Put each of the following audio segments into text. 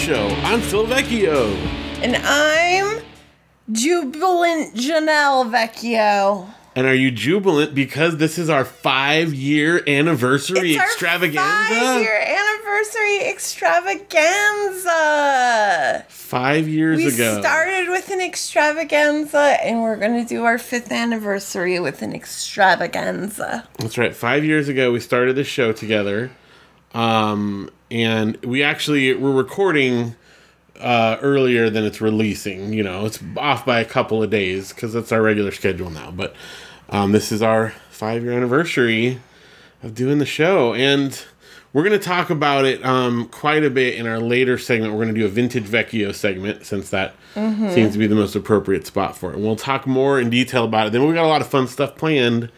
Show. I'm Phil Vecchio. And I'm Jubilant Janelle Vecchio. And are you jubilant because this is our five year anniversary It's extravaganza? Our five year anniversary extravaganza. Five years We ago. We started with an extravaganza and we're going to do our fifth anniversary with an extravaganza. That's right. Five years ago, we started the show together. Um, and we actually, we're recording uh, earlier than it's releasing. You know, it's off by a couple of days because that's our regular schedule now. But um, this is our five year anniversary of doing the show. And we're going to talk about it um, quite a bit in our later segment. We're going to do a vintage Vecchio segment since that seems to be the most appropriate spot for it. And we'll talk more in detail about it. Then we've got a lot of fun stuff planned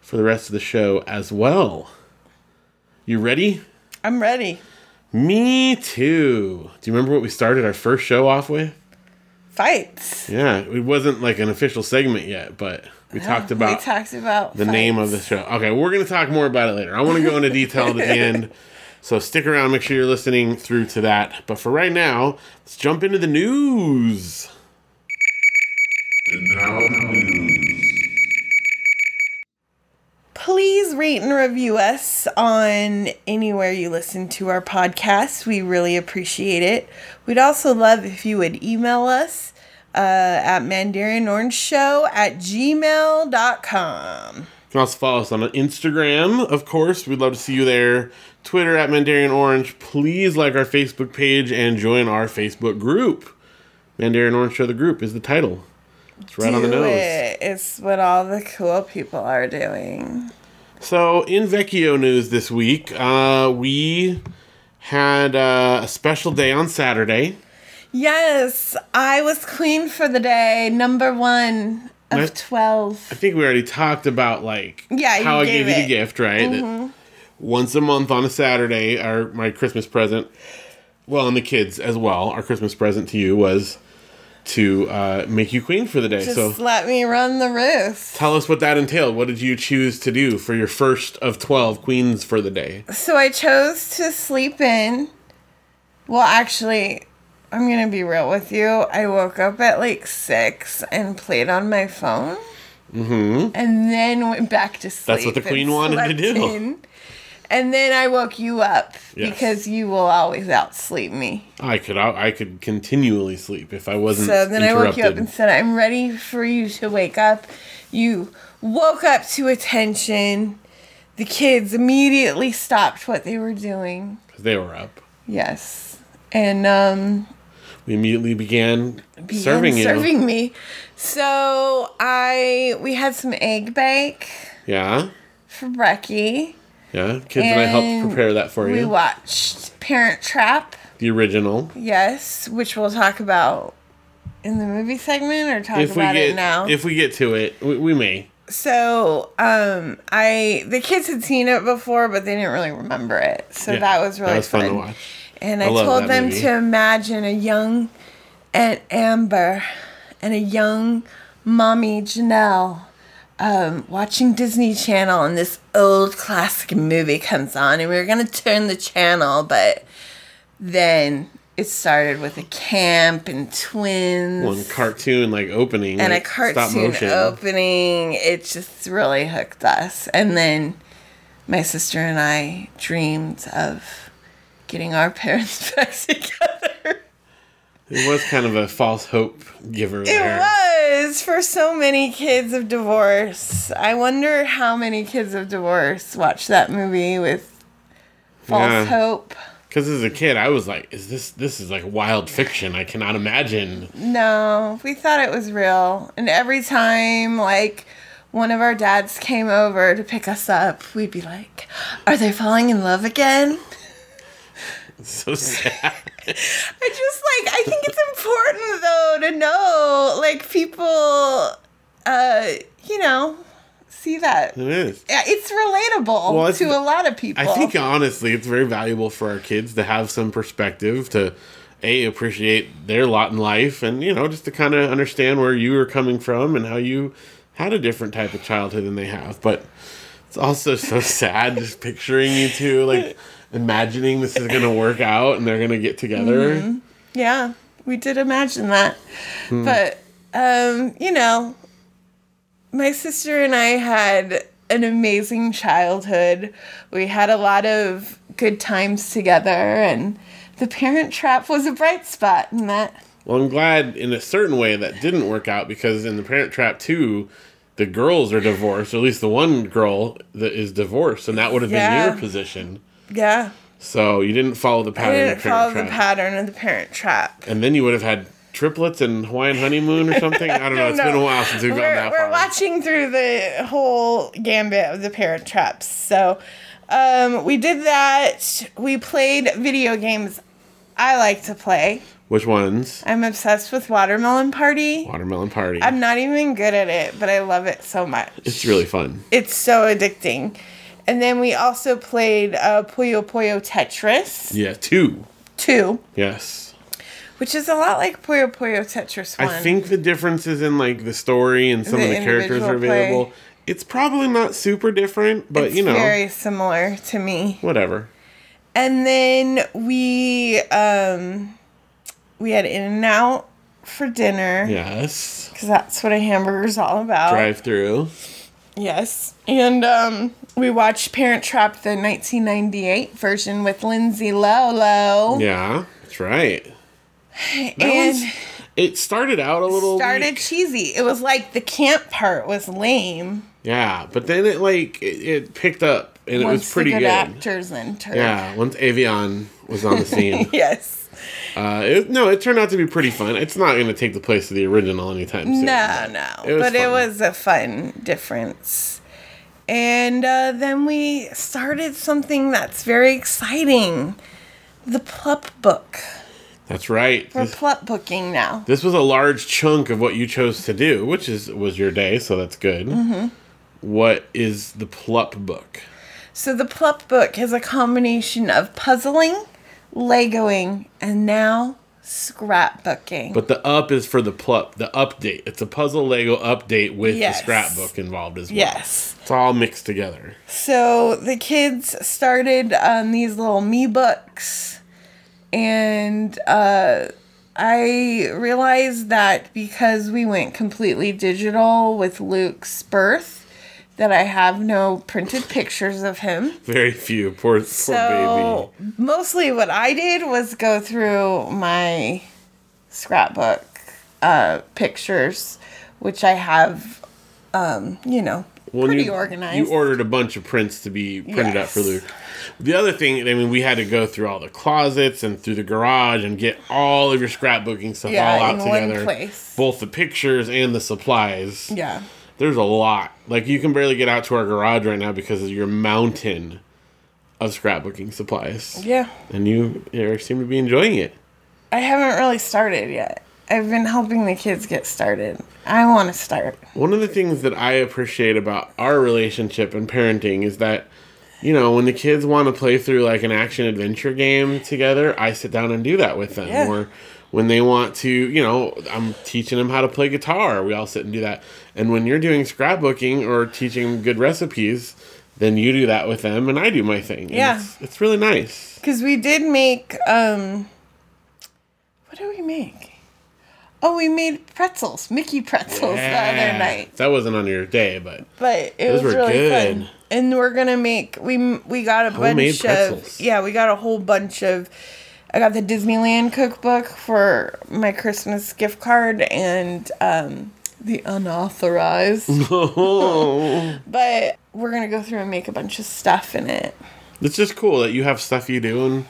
for the rest of the show as well. You ready? I'm ready. Me too. Do you remember what we started our first show off with? Fights. Yeah, it wasn't like an official segment yet, but we talked about we talked about the name of the show. Okay, we're going to talk more about it later. I want to go into detail at the end. So stick around, make sure you're listening through to that. But for right now, let's jump into the news. Please rate and review us on anywhere you listen to our podcast. We really appreciate it. We'd also love if you would email us uh, at mandarianorangeshow at gmail.com. You can also follow us on Instagram, of course. We'd love to see you there. Twitter at Mandarian Orange. Please like our Facebook page and join our Facebook group. Mandarian Orange Show the group is the title. It's right on the Do nose. it. It's what all the cool people are doing. So, in Vecchio news this week, uh, we had uh, a special day on Saturday. Yes, I was queen for the day, number one of Nice. 12. I think we already talked about like Yeah, how I gave gave you the. Mm-hmm. gift, right? Once a month on a Saturday, our my Christmas present, well, and the kids as well. Our Christmas present to you was to uh, make you queen for the day. Just so, let me run the roost. tell us what that entailed. What did you choose to do for your first of twelve queens for the day? So I chose to sleep in. Well, actually, I'm going to be real with you. I woke up at like 6 and played on my phone. Mm-hmm. And then went back to sleep. That's what the queen wanted to do. in. And then I woke you up Yes. because you will always outsleep me. I could I could continually sleep if I wasn't So then I woke you up and said, I'm ready for you to wake up. You woke up to attention. The kids immediately stopped what they were doing. 'Cause they were up. Yes. And um We immediately began, began serving you. serving me. So I we had some egg bake Yeah, for Brecky. Yeah. Kids and, I helped prepare that for you. We watched Parent Trap, the original. yes, which we'll talk about in the movie segment or talk If we about get it now. if we get to it, we, we may. so um I the kids had seen it before but they didn't really remember it. So Yeah, that was really that was fun, fun. to watch. And I I, told them movie. to imagine a young Aunt Amber and a young mommy Janelle um, watching Disney Channel, and this old classic movie comes on, and we were gonna turn the channel, but then it started with a camp and twins One cartoon like opening and a like, stop cartoon opening. It just really hooked us. And then my sister and I dreamed of getting our parents back together. It was kind of a false hope giver It there. was for so many kids of divorce. I wonder how many kids of divorce watched that movie with false Yeah. hope. Because as a kid, I was like, "Is this this is like wild fiction? I cannot imagine." No, we thought it was real. And every time, like, one of our dads came over to pick us up, we'd be like, Are they falling in love again? So sad. I just like, I think it's important, though, to know, like, people, uh, you know, see that. it is. Yeah, It's relatable Well, it's- to a lot of people. I think honestly, it's very valuable for our kids to have some perspective to a appreciate their lot in life, and you know, just to kind of understand where you are coming from and how you had a different type of childhood than they have. But It's also so sad just picturing you two, like imagining this is gonna work out and they're gonna get together. Yeah, we did imagine that. Hmm. But, um, you know, my sister and I had an amazing childhood. We had a lot of good times together, and the parent trap was a bright spot in that. Well, I'm glad in a certain way that didn't work out because in the Parent Trap too, the girls are divorced, or at least the one girl that is divorced, and that would have Yeah. been your position. Yeah, So you didn't follow the I pattern didn't of follow Parent the pattern of the parent trap. and then you would have had triplets and Hawaiian honeymoon or something. I don't know. It's No, been a while since we've we're, gone that far. we're watching through the whole gambit of the parent traps. So um, we did that. We played video games I like to play. Which ones? I'm obsessed with Watermelon Party. Watermelon Party. I'm not even good at it, but I love it so much. it's really fun. It's so addicting. And then we also played uh, Puyo Puyo Tetris Yeah, two. 2, Yes. which is a lot like Puyo Puyo Tetris 1. I think the difference is in like the story and some The of the characters are individual play. available. It's probably not super different, but it's you know, very similar to me. whatever. And then we um we had In and Out for dinner Yes. because that's what a hamburger's all about. Drive through. Yes, and um we watched Parent Trap the 1998 version with Lindsay Lolo. Yeah, that's right. That and It started out a little started weak. cheesy. It was like the camp part was lame. Yeah, but then it like it, it picked up and it was pretty good, actors entered. Yeah, once Avion was on the scene. Yes. Uh, it, no, it turned out to be pretty fun. It's not going to take the place of the original anytime soon. No, no. it but it was a fun difference. And uh, then we started something that's very exciting the Plup Book. That's right. We're This, Plup Booking now. this was a large chunk of what you chose to do, which is was your day, so that's good. Mm-hmm. What is the Plup book? So the Plup Book is a combination of puzzling, Legoing, and now scrapbooking. But the up is for the Plup, the update. It's a puzzle Lego update with Yes. the scrapbook involved as well. yes. It's all mixed together. So the kids started on these little me books, and uh, I realized that because we went completely digital with Luke's birth, that I have no printed pictures of him. Very few. Poor, poor So baby. mostly what I did was go through my scrapbook uh, pictures, which I have, um, you know, Well, pretty you, organized. You ordered a bunch of prints to be printed out for Luke. The other thing, I mean, we had to go through all the closets and through the garage and get all of your scrapbooking stuff Yeah, all out in one together. place. Both the pictures and the supplies. yeah. There's a lot. Like you can barely get out to our garage right now because of your mountain of scrapbooking supplies. Yeah. And you, you seem to be enjoying it. I haven't really started yet. I've been helping the kids get started. I want to start. One of the things that I appreciate about our relationship and parenting is that, you know, when the kids want to play through like an action adventure game together, I sit down and do that with them. Yeah. Or when they want to, you know, I'm teaching them how to play guitar, we all sit and do that. And when you're doing scrapbooking or teaching good recipes, then you do that with them and I do my thing. And Yeah. It's, it's really nice. Because we did make, um, what did we make? Oh, we made pretzels, Mickey pretzels the other night. That wasn't on your day, but But it was really good. fun. And we're gonna make we we got a Homemade bunch pretzels. of yeah we got a whole bunch of. I got the Disneyland cookbook for my Christmas gift card and um, the unauthorized. but we're gonna go through and make a bunch of stuff in it. it's just cool that you have stuff you do and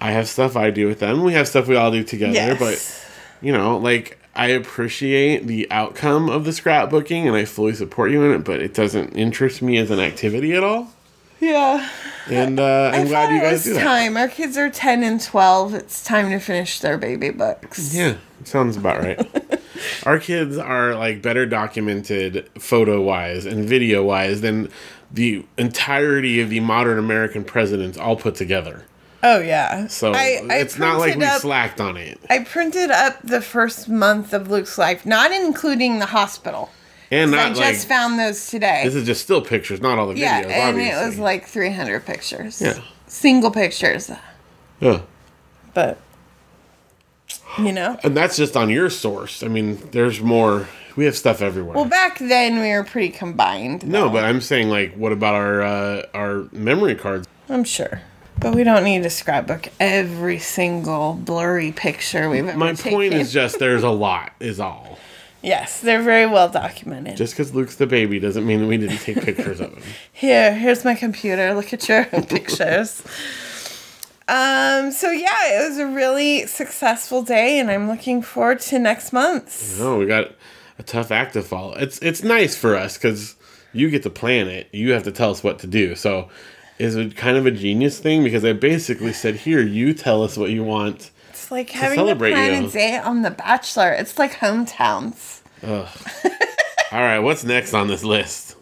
I have stuff I do with them. We have stuff we all do together, Yes. but you know, like I appreciate the outcome of the scrapbooking and I fully support you in it, but it doesn't interest me as an activity at all. Yeah. And uh, I'm I glad you guys do that. time. Our kids are ten and twelve. It's time to finish their baby books. Yeah, sounds about right. Our kids are like better documented photo wise and video wise than the entirety of the modern American presidents all put together. Oh yeah. So I, I it's not like we up- slacked on it. I printed up the first month of Luke's life, not including the hospital. And I just like found those today. this is just still pictures, not all the yeah, videos. and obviously. it was like 300 pictures. Yeah. Single pictures. yeah. But, you know? And that's just on your source. I mean, there's more. We have stuff everywhere. Well, back then we were pretty combined. no, but I'm saying like, what about our uh, our memory cards? I'm sure. But we don't need to scrapbook every single blurry picture we've ever My taken. point is just there's a lot. Is all. Yes, they're very well documented. Just because Luke's the baby doesn't mean we didn't take pictures of him. Here, here's my computer. Look at your pictures. Um, so yeah, it was a really successful day and I'm looking forward to next month's. No, we got a tough act to follow. It's it's nice for us because you get to plan it. You have to tell us what to do. So, is it kind of a genius thing because I basically said, "Here, you tell us what you want." It's like having to plan you. a day on The Bachelor. It's like hometowns. All right, what's next on this list?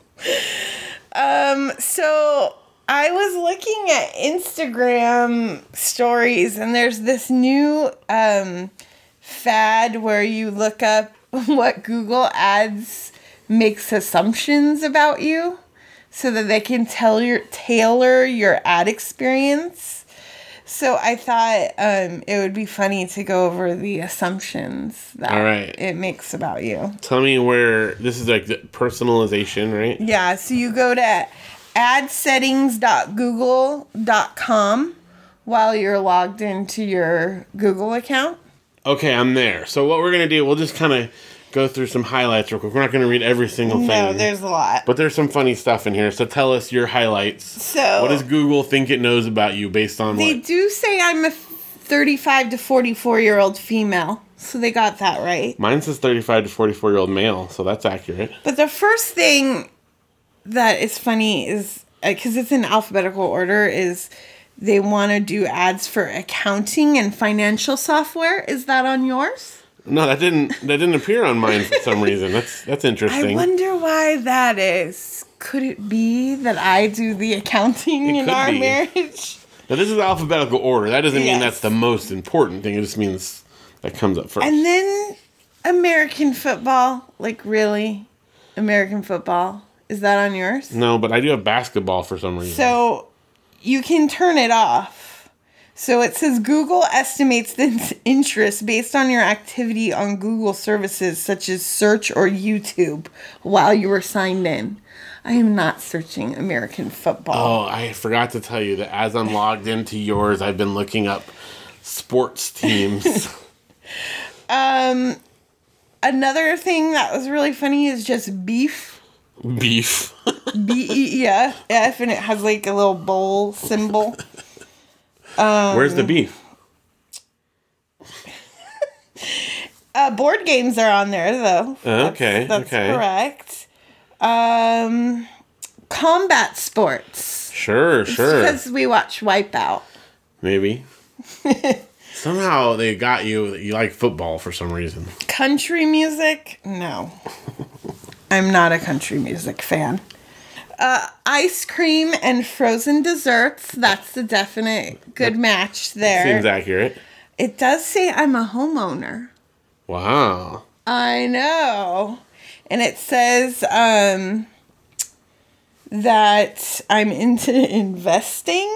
Um, so I was looking at Instagram stories, and there's this new um, fad where you look up what Google Ads makes assumptions about you, so that they can tell your tailor your ad experience. So I thought um, it would be funny to go over the assumptions that All right. it makes about you. Tell me where this is like the personalization, right? Yeah, so you go to adsettings.google.com while you're logged into your Google account. Okay, I'm there. So what we're gonna do, we'll just kind of go through some highlights real quick. We're not gonna read every single thing. No, there's a lot. But there's some funny stuff in here. So tell us your highlights. So What does Google think it knows about you based on they what? do say I'm a 35 to 44 year old female. So they got that right. Mine says 35 to 44 year old male, so that's accurate. But the first thing that is funny is uh, because it's in alphabetical order is they want to do ads for accounting and financial software. Is that on yours? No, that didn't that didn't appear on mine for some reason. That's that's interesting. I wonder why that is. Could it be that I do the accounting It in could our be. marriage? Now this is alphabetical order. That doesn't mean Yes. that's the most important thing. It just means that comes up first. And then American football. Like, really? American football? Is that on yours? no, but I do have basketball for some reason. So you can turn it off. So it says Google estimates the interest based on your activity on Google services such as search or YouTube while you were signed in. I am not searching American football. Oh, I forgot to tell you that as I'm logged into yours, I've been looking up sports teams. um, Another thing that was really funny is just beef. Beef. B E E F, and it has like a little bowl symbol. Where's the beef? Uh, board games are on there though. Okay, That's okay. correct. Um, combat sports. Sure, sure. Because we watch Wipeout. Maybe. Somehow they got you you like football for some reason. Country music? No. I'm not a country music fan. Uh, ice cream and frozen desserts. That's the definite good match there. Seems accurate. it does say I'm a homeowner. Wow. I know. And it says um, that I'm into investing,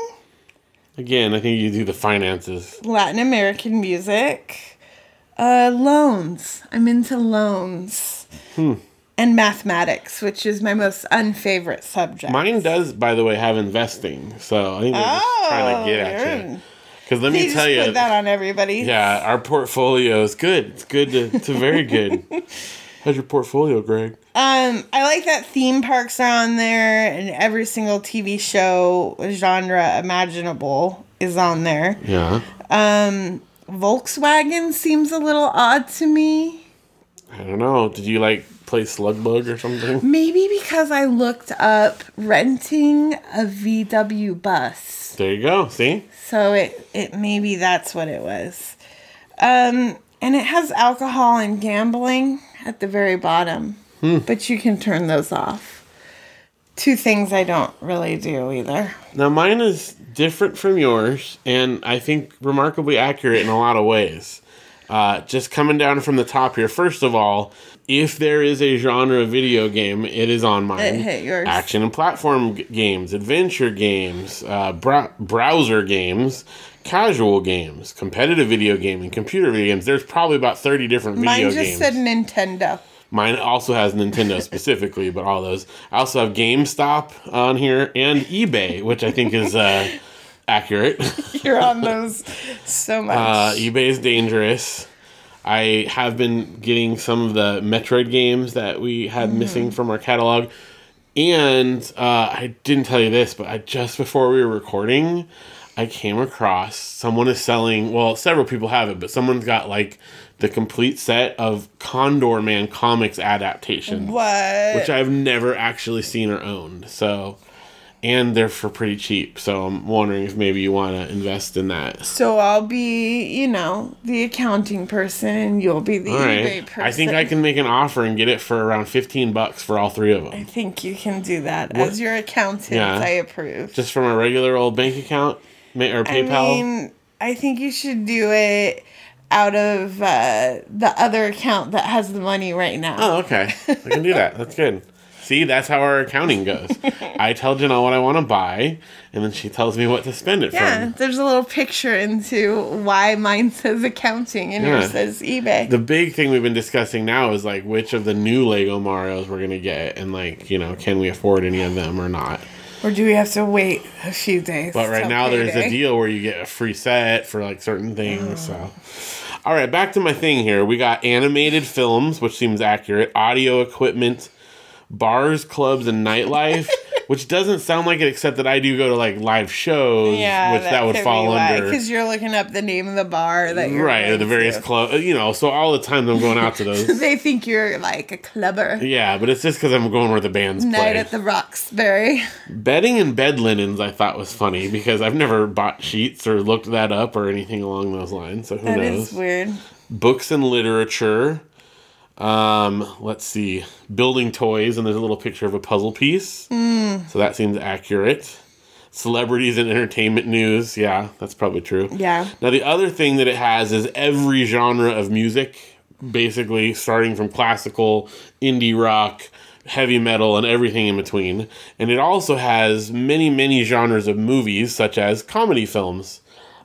Again, I think you do the finances. Latin American music, uh, loans. I'm into loans. And mathematics, which is my most unfavorite subject. Mine does, by the way, have investing. So I think they're just trying to get at you. Because let me tell you, put that on everybody. yeah, our portfolio is good. It's good to, to very good. How's your portfolio, Greg? Um, I like that theme parks are on there, and every single TV show genre imaginable is on there. Yeah. Um, Volkswagen seems a little odd to me. I don't know. Did you like play slug bug or something? Maybe because I looked up renting a VW bus. There you go. See? So it, it maybe that's what it was. Um, and it has alcohol and gambling at the very bottom. But you can turn those off. Two things I don't really do either. Now mine is different from yours, and I think remarkably accurate in a lot of ways. Uh, just coming down from the top here. First of all, if there is a genre of video game, it is on mine. It hit yours. Action and platform g- games, adventure games, uh, brow- browser games, casual games, competitive video gaming, computer video games. There's probably about 30 different video games. Mine just games. said Nintendo. Mine also has Nintendo specifically, but all those. I also have GameStop on here and eBay, which I think is uh, accurate. You're on those so much. Uh, eBay is dangerous. I have been getting some of the Metroid games that we had Mm-hmm. missing from our catalog. And uh, I didn't tell you this, but I, just before we were recording, I came across someone is selling, well, several people have it, but someone's got like the complete set of Condorman comics adaptations, what? which I've never actually seen or owned. So, and they're for pretty cheap. So I'm wondering if maybe you want to invest in that. so I'll be, you know, the accounting person, and you'll be the All eBay person. I think I can make an offer and get it for around 15 bucks for all three of them. I think you can do that as your accountant. Yeah. I approve. Just from a regular old bank account or PayPal. I mean, I think you should do it out of uh, the other account that has the money right now. oh, okay. I can do that. That's good. See, that's how our accounting goes. I tell Janelle what I want to buy, and then she tells me what to spend it yeah, from. there's a little picture into why mine says accounting and Yeah. yours says eBay. The big thing we've been discussing now is like which of the new Lego Marios we're gonna get, and like you know, can we afford any of them or not? or do we have to wait a few days? But right now, there's a deal where you get a free set for like certain things. Oh. So, all right, back to my thing here. We got animated films, which seems accurate. Audio equipment, bars, clubs, and nightlife, which doesn't sound like it, except that I do go to like live shows, Yeah, which that, would fall under. because you're looking up the name of the bar that you're Right, going the various clubs, you know. So all the time I'm going out to those. They think you're like a clubber. Yeah, but it's just because I'm going where the bands Night play. at the Roxbury. Bedding and bed linens, I thought was funny because I've never bought sheets or looked that up or anything along those lines. So who That knows? is weird. books and literature. Um, let's see, building toys, and there's a little picture of a puzzle piece. Hmm. So that seems accurate. Celebrities and entertainment news, yeah, that's probably true. Yeah. Now the other thing that it has is every genre of music, basically starting from classical, indie rock, heavy metal, and everything in between. And it also has many, many genres of movies, such as comedy films.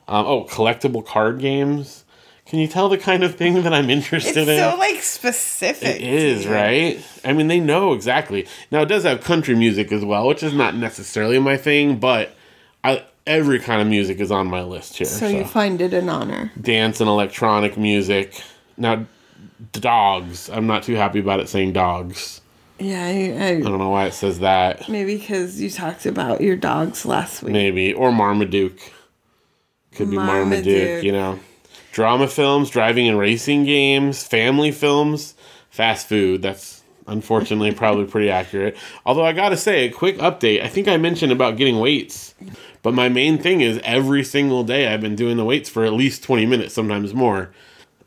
Um, oh, collectible card games. Can you tell the kind of thing that I'm interested It's in? It's so like specific. It is, right? I mean, they know exactly. Now, it does have country music as well, which is not necessarily my thing, but I, every kind of music is on my list here. So you find it an honor. Dance and electronic music. Now, dogs. I'm not too happy about it saying dogs. Yeah, I, I I, don't know why it says that. maybe because you talked about your dogs last week. Maybe. Or Marmaduke. Could be Marmaduke, Marmaduke. you know. Drama films, driving and racing games, family films, fast food. That's unfortunately probably pretty accurate. Although I gotta say, a quick update. I think I mentioned about getting weights. But my main thing is every single day I've been doing the weights for at least 20 minutes, sometimes more.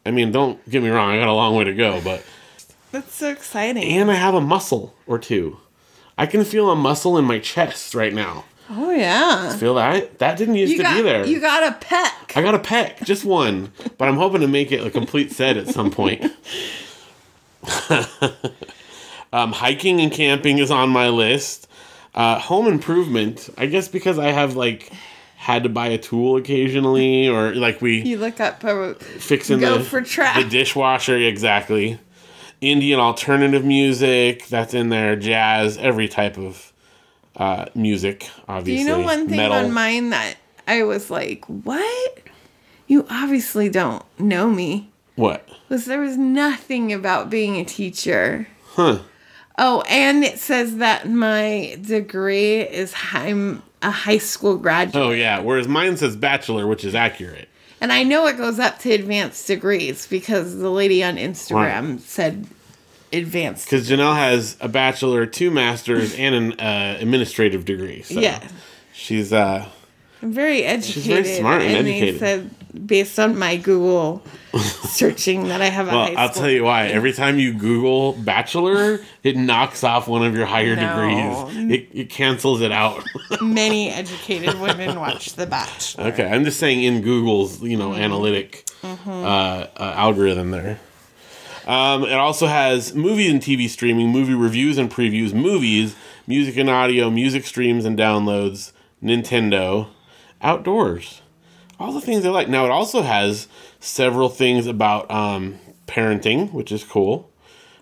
I mean, don't get me wrong, I got a long way to go, but. That's so exciting. And I have a muscle or two. I can feel a muscle in my chest right now. Oh yeah. Feel that? That didn't used You to got be there. you got a pec. I got a pec, just one, but I'm hoping to make it a complete set at some point. um, hiking and camping is on my list. Uh, home improvement, I guess because I have like had to buy a tool occasionally, or like we You look up a fixing go the, the dishwasher exactly. Indian alternative music that's in there, jazz, every type of uh, music. Do Obviously, you know one thing metal. on mine that I was like, what? You obviously don't know me. What? Was there was nothing about being a teacher. Huh? Oh, and it says that my degree is I'm a high school graduate. Oh yeah. Whereas mine says bachelor, which is accurate. And I know it goes up to advanced degrees because the lady on Instagram said advanced. Because Janelle has a bachelor, two masters, and an uh, administrative degree. So Yeah. she's uh, I'm very educated. She's very smart and they educated. said based on my Google searching that I have well. I'll tell you why. Every time you Google bachelor, it knocks off one of your higher No. degrees. It, it cancels it out. Many educated women watch The Bachelor. okay, I'm just saying in Google's you know analytic Mm-hmm. uh, uh, algorithm there. Um, it also has movies and TV streaming, movie reviews and previews, movies, music and audio, music streams and downloads, Nintendo, outdoors. All the things I like. Now, it also has several things about um, parenting, which is cool,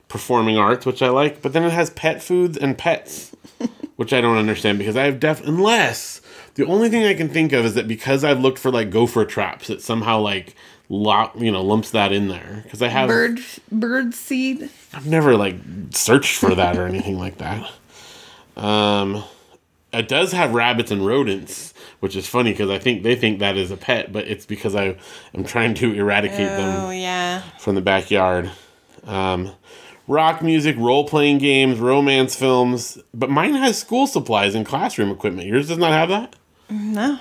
performing arts, which I like, but then it has pet foods and pets, which I don't understand because I have def. Unless the only thing I can think of is that because I've looked for like gopher traps, that somehow like lock, you know, lumps that in there because I have Bird bird seed. I've never like searched for that or anything like that. Um, it does have rabbits and rodents, which is funny because I think they think that is a pet, but it's because I am trying to eradicate Oh them yeah. from the backyard. Um, rock music, role playing games, romance films, but mine has school supplies and classroom equipment. Yours does not have that. No.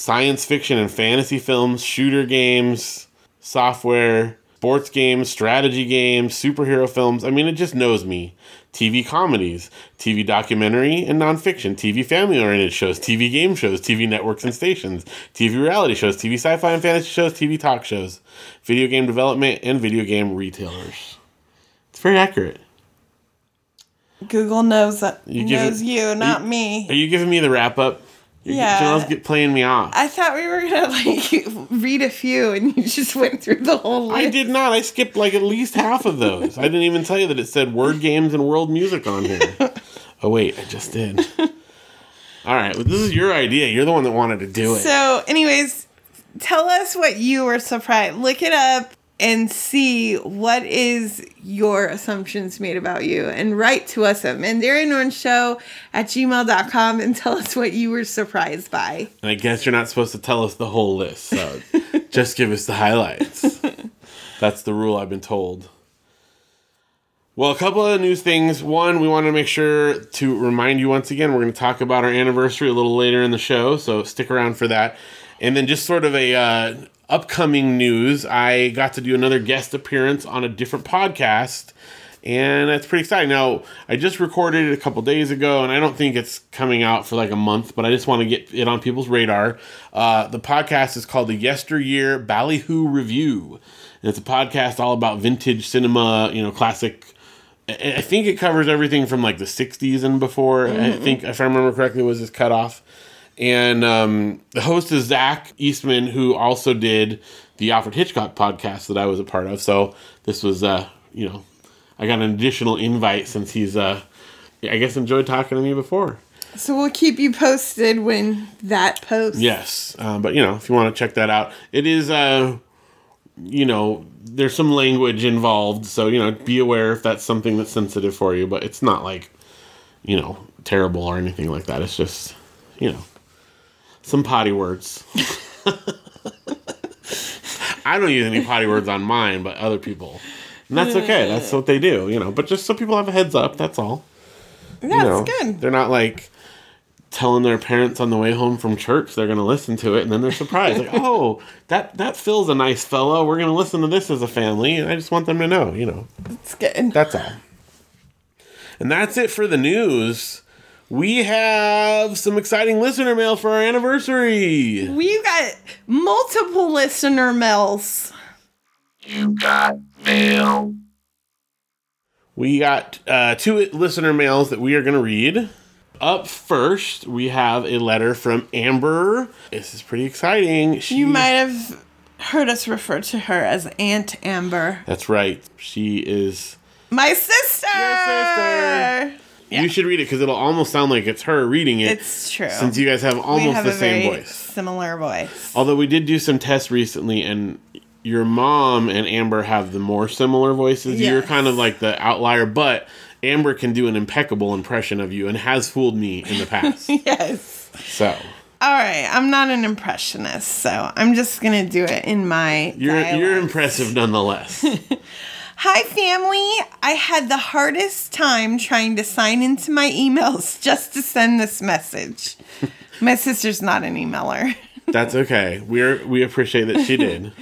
Science fiction and fantasy films, shooter games, software, sports games, strategy games, superhero films. I mean, it just knows me. TV comedies, TV documentary and nonfiction, TV family oriented shows, TV game shows, TV networks and stations, TV reality shows, TV sci fi and fantasy shows, TV talk shows, video game development, and video game retailers. It's very accurate. Google knows that You knows it- you, not you- me. Are you giving me the wrap up? Yeah. Janelle's get playing me off. I thought we were gonna like read a few, and you just went through the whole list. I did not. I skipped like at least half of those. I didn't even tell you that it said word games and world music on here. Oh wait, I just did. All right, well, this is your idea. You're the one that wanted to do it. So, anyways, tell us what you were surprised. Look it up and see what is your assumptions made about you and write to us at mandarianorangeshow at gmail.com and tell us what you were surprised by. and I guess you're not supposed to tell us the whole list, so just give us the highlights. That's the rule I've been told. Well, a couple of news things. One, we want to make sure to remind you once again, we're going to talk about our anniversary a little later in the show, so stick around for that. And then just sort of a uh, upcoming news, I got to do another guest appearance on a different podcast, and that's pretty exciting. Now, I just recorded it a couple days ago, and I don't think it's coming out for like a month, but I just want to get it on people's radar. Uh, the podcast is called the Yesteryear Ballyhoo Review, and it's a podcast all about vintage cinema, you know, classic. I think it covers everything from like the 60s and before. I think, if I remember correctly, was his cutoff. And um, the host is Zach Eastman, who also did the Alfred Hitchcock podcast that I was a part of. So this was, uh, you know, I got an additional invite since he's, uh, I guess, enjoyed talking to me before. So, we'll keep you posted when that posts. Yes, uh, but you know, if you want to check that out, it is, uh, you know, there's some language involved, so you know, be aware if that's something that's sensitive for you. But it's not like, you know, terrible or anything like that. It's just, you know, some potty words. I don't use any potty words on mine, but other people, and that's okay. That's what they do, you know. But just so people have a heads up, that's all. Yeah, You know, it's good. They're not like telling their parents on the way home from church they're going to listen to it and then they're surprised like oh that that phil's a nice fellow we're going to listen to this as a family and i just want them to know you know It's good. that's all and that's it for the news we have some exciting listener mail for our anniversary We've got multiple listener mails. You got mail. we got uh, two listener mails that we are going to read up first we have a letter from amber this is pretty exciting she You might have heard us refer to her as Aunt Amber. that's right she is My sister! Your sister. You should read it because it'll almost sound like it's her reading it. It's true. Since you guys have almost have the same voice. similar voice. Although we did do some tests recently, and your mom and Amber have the more similar voices. You're kind of like the outlier, but Amber can do an impeccable impression of you and has fooled me in the past. Yes. so All right. I'm not an impressionist, so I'm just gonna do it in my. you're you're impressive nonetheless. Hi, family. I had the hardest time trying to sign into my emails just to send this message. my sister's not an emailer. That's okay. We're we appreciate that she did.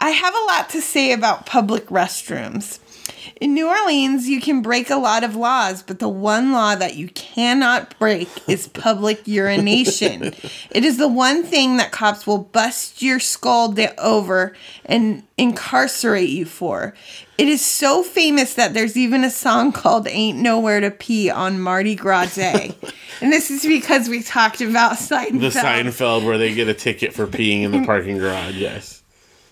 I have a lot to say about public restrooms. In New Orleans, you can break a lot of laws, but the one law that you cannot break is public urination. it is the one thing that cops will bust your skull over and incarcerate you for. It is so famous that there's even a song called Ain't Nowhere to Pee on Mardi Gras Day. and this is because we talked about Seinfeld. The Seinfeld where they get a ticket for peeing in the parking garage. Yes.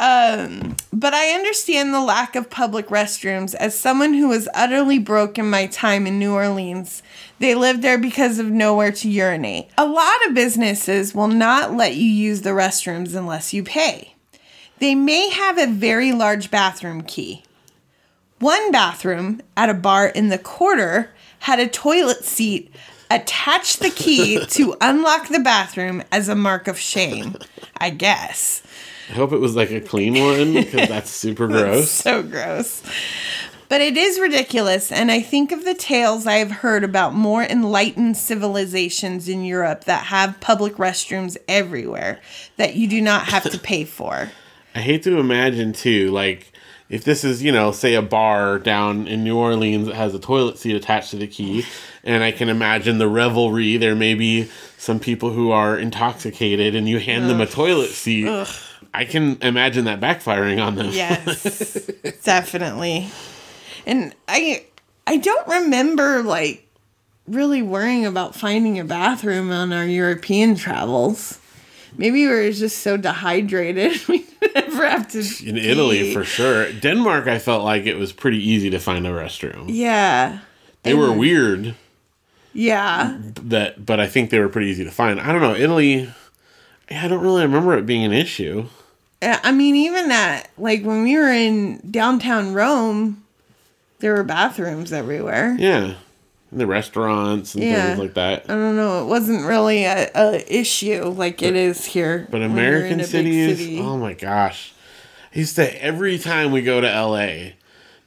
Um, but I understand the lack of public restrooms as someone who was utterly broke in my time in New Orleans. They lived there because of nowhere to urinate. A lot of businesses will not let you use the restrooms unless you pay. They may have a very large bathroom key. One bathroom at a bar in the quarter had a toilet seat attached the key to unlock the bathroom as a mark of shame, I guess. I hope it was like a clean one because that's super gross. so gross. But it is ridiculous, and I think of the tales I have heard about more enlightened civilizations in Europe that have public restrooms everywhere that you do not have to pay for. I hate to imagine too, like if this is, you know, say a bar down in New Orleans that has a toilet seat attached to the key, and I can imagine the revelry. There may be some people who are intoxicated, and you hand them a toilet seat. I can imagine that backfiring on them. Yes, definitely. And I I don't remember like really worrying about finding a bathroom on our European travels. Maybe we were just so dehydrated we never have to. in Italy for sure. Denmark, I felt like it was pretty easy to find a restroom. Yeah. They were weird, Yeah. that, but I think they were pretty easy to find. I don't know Italy. I don't really remember it being an issue. Uh, I mean, even that, like when we were in downtown Rome, there were bathrooms everywhere. Yeah, in the restaurants and Yeah. things like that. I don't know. It wasn't really a, a issue like it is here. But when you're in American cities, city. oh my gosh. I used to every time we go to LA,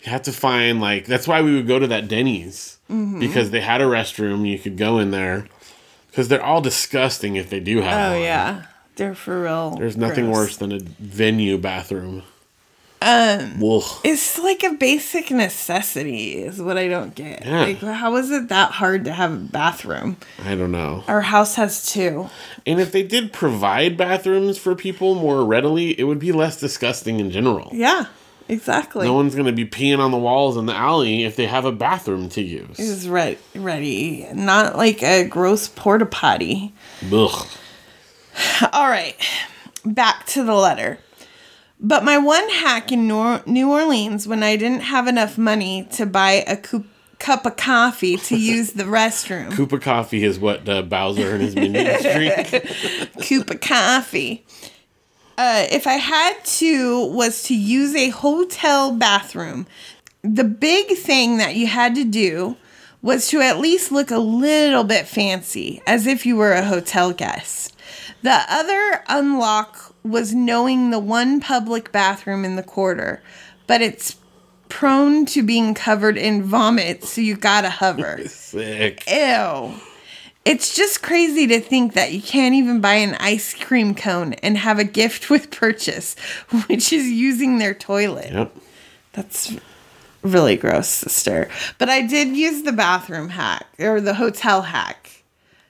you have to find like that's why we would go to that Denny's Mm-hmm. because they had a restroom you could go in there because they're all disgusting if they do have Oh one. yeah, they're for real. There's nothing gross. worse than a venue bathroom. Um, It's like a basic necessity, is what I don't get. Yeah. Like, how is it that hard to have a bathroom? I don't know. Our house has two. And if they did provide bathrooms for people more readily, it would be less disgusting in general. Yeah, exactly. No one's going to be peeing on the walls in the alley if they have a bathroom to use. is re- ready, not like a gross porta potty. Ugh. All right, back to the letter. But my one hack in New Orleans when I didn't have enough money to buy a coup- cup of coffee to use the restroom. Cup of coffee is what uh, Bowser and his minions drink. cup of coffee. Uh, if I had to, was to use a hotel bathroom. The big thing that you had to do was to at least look a little bit fancy, as if you were a hotel guest. The other unlock was knowing the one public bathroom in the quarter, but it's prone to being covered in vomit, so you gotta hover. Sick. Ew. It's just crazy to think that you can't even buy an ice cream cone and have a gift with purchase, which is using their toilet. Yep. That's really gross, sister. But I did use the bathroom hack or the hotel hack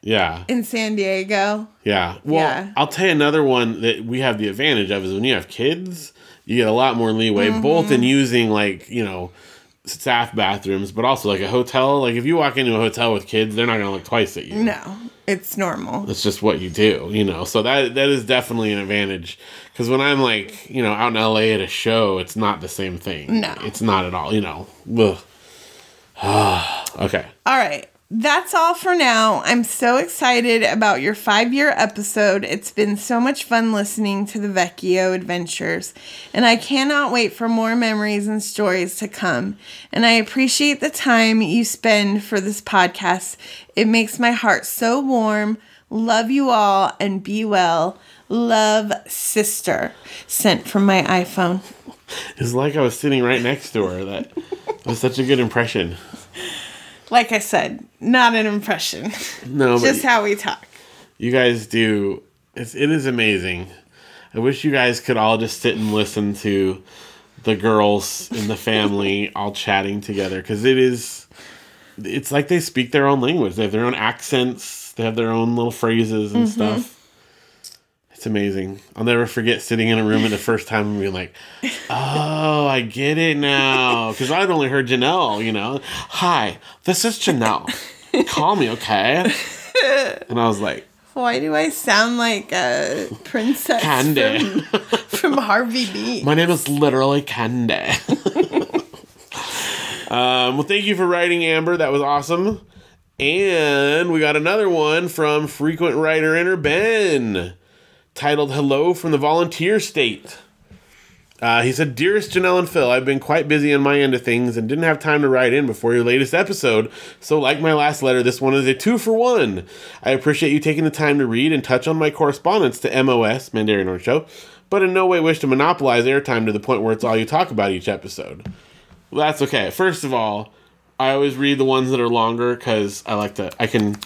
Yeah. in San Diego. Yeah. Well, Yeah. I'll tell you another one that we have the advantage of is when you have kids, you get a lot more leeway, mm-hmm. both in using like, you know, staff bathrooms, but also like a hotel. Like if you walk into a hotel with kids, they're not going to look twice at you. No, it's normal. It's just what you do, you know. So that that is definitely an advantage. Because when I'm like, you know, out in LA at a show, it's not the same thing. No. it's not at all. You know. Ugh. okay. All right. That's all for now. I'm so excited about your five year episode. It's been so much fun listening to the Vecchio adventures, and I cannot wait for more memories and stories to come. And I appreciate the time you spend for this podcast. It makes my heart so warm. Love you all and be well. Love, sister. Sent from my iPhone. It's like I was sitting right next to her. That was such a good impression. Like I said, not an impression, No, just how we talk. you guys do. It's, it is amazing. I wish you guys could all just sit and listen to the girls in the family all chatting together because it is it's like they speak their own language they have their own accents they have their own little phrases and mm-hmm. stuff it's amazing i'll never forget sitting in a room at the first time and being like oh i get it now because i'd only heard janelle you know hi this is janelle call me okay and i was like Why do I sound like a princess Candy. from, from Harvey Beach? My name is literally Candy. um, well, thank you for writing, Amber. That was awesome. And we got another one from frequent writer inner Ben, titled "Hello from the Volunteer State." Uh, he said, Dearest Janelle and Phil, I've been quite busy on my end of things and didn't have time to write in before your latest episode. So, like my last letter, this one is a two for one. I appreciate you taking the time to read and touch on my correspondence to MOS, Mandarian Orange Show, but in no way wish to monopolize airtime to the point where it's all you talk about each episode. Well, that's okay. First of all, I always read the ones that are longer because I like to, I can,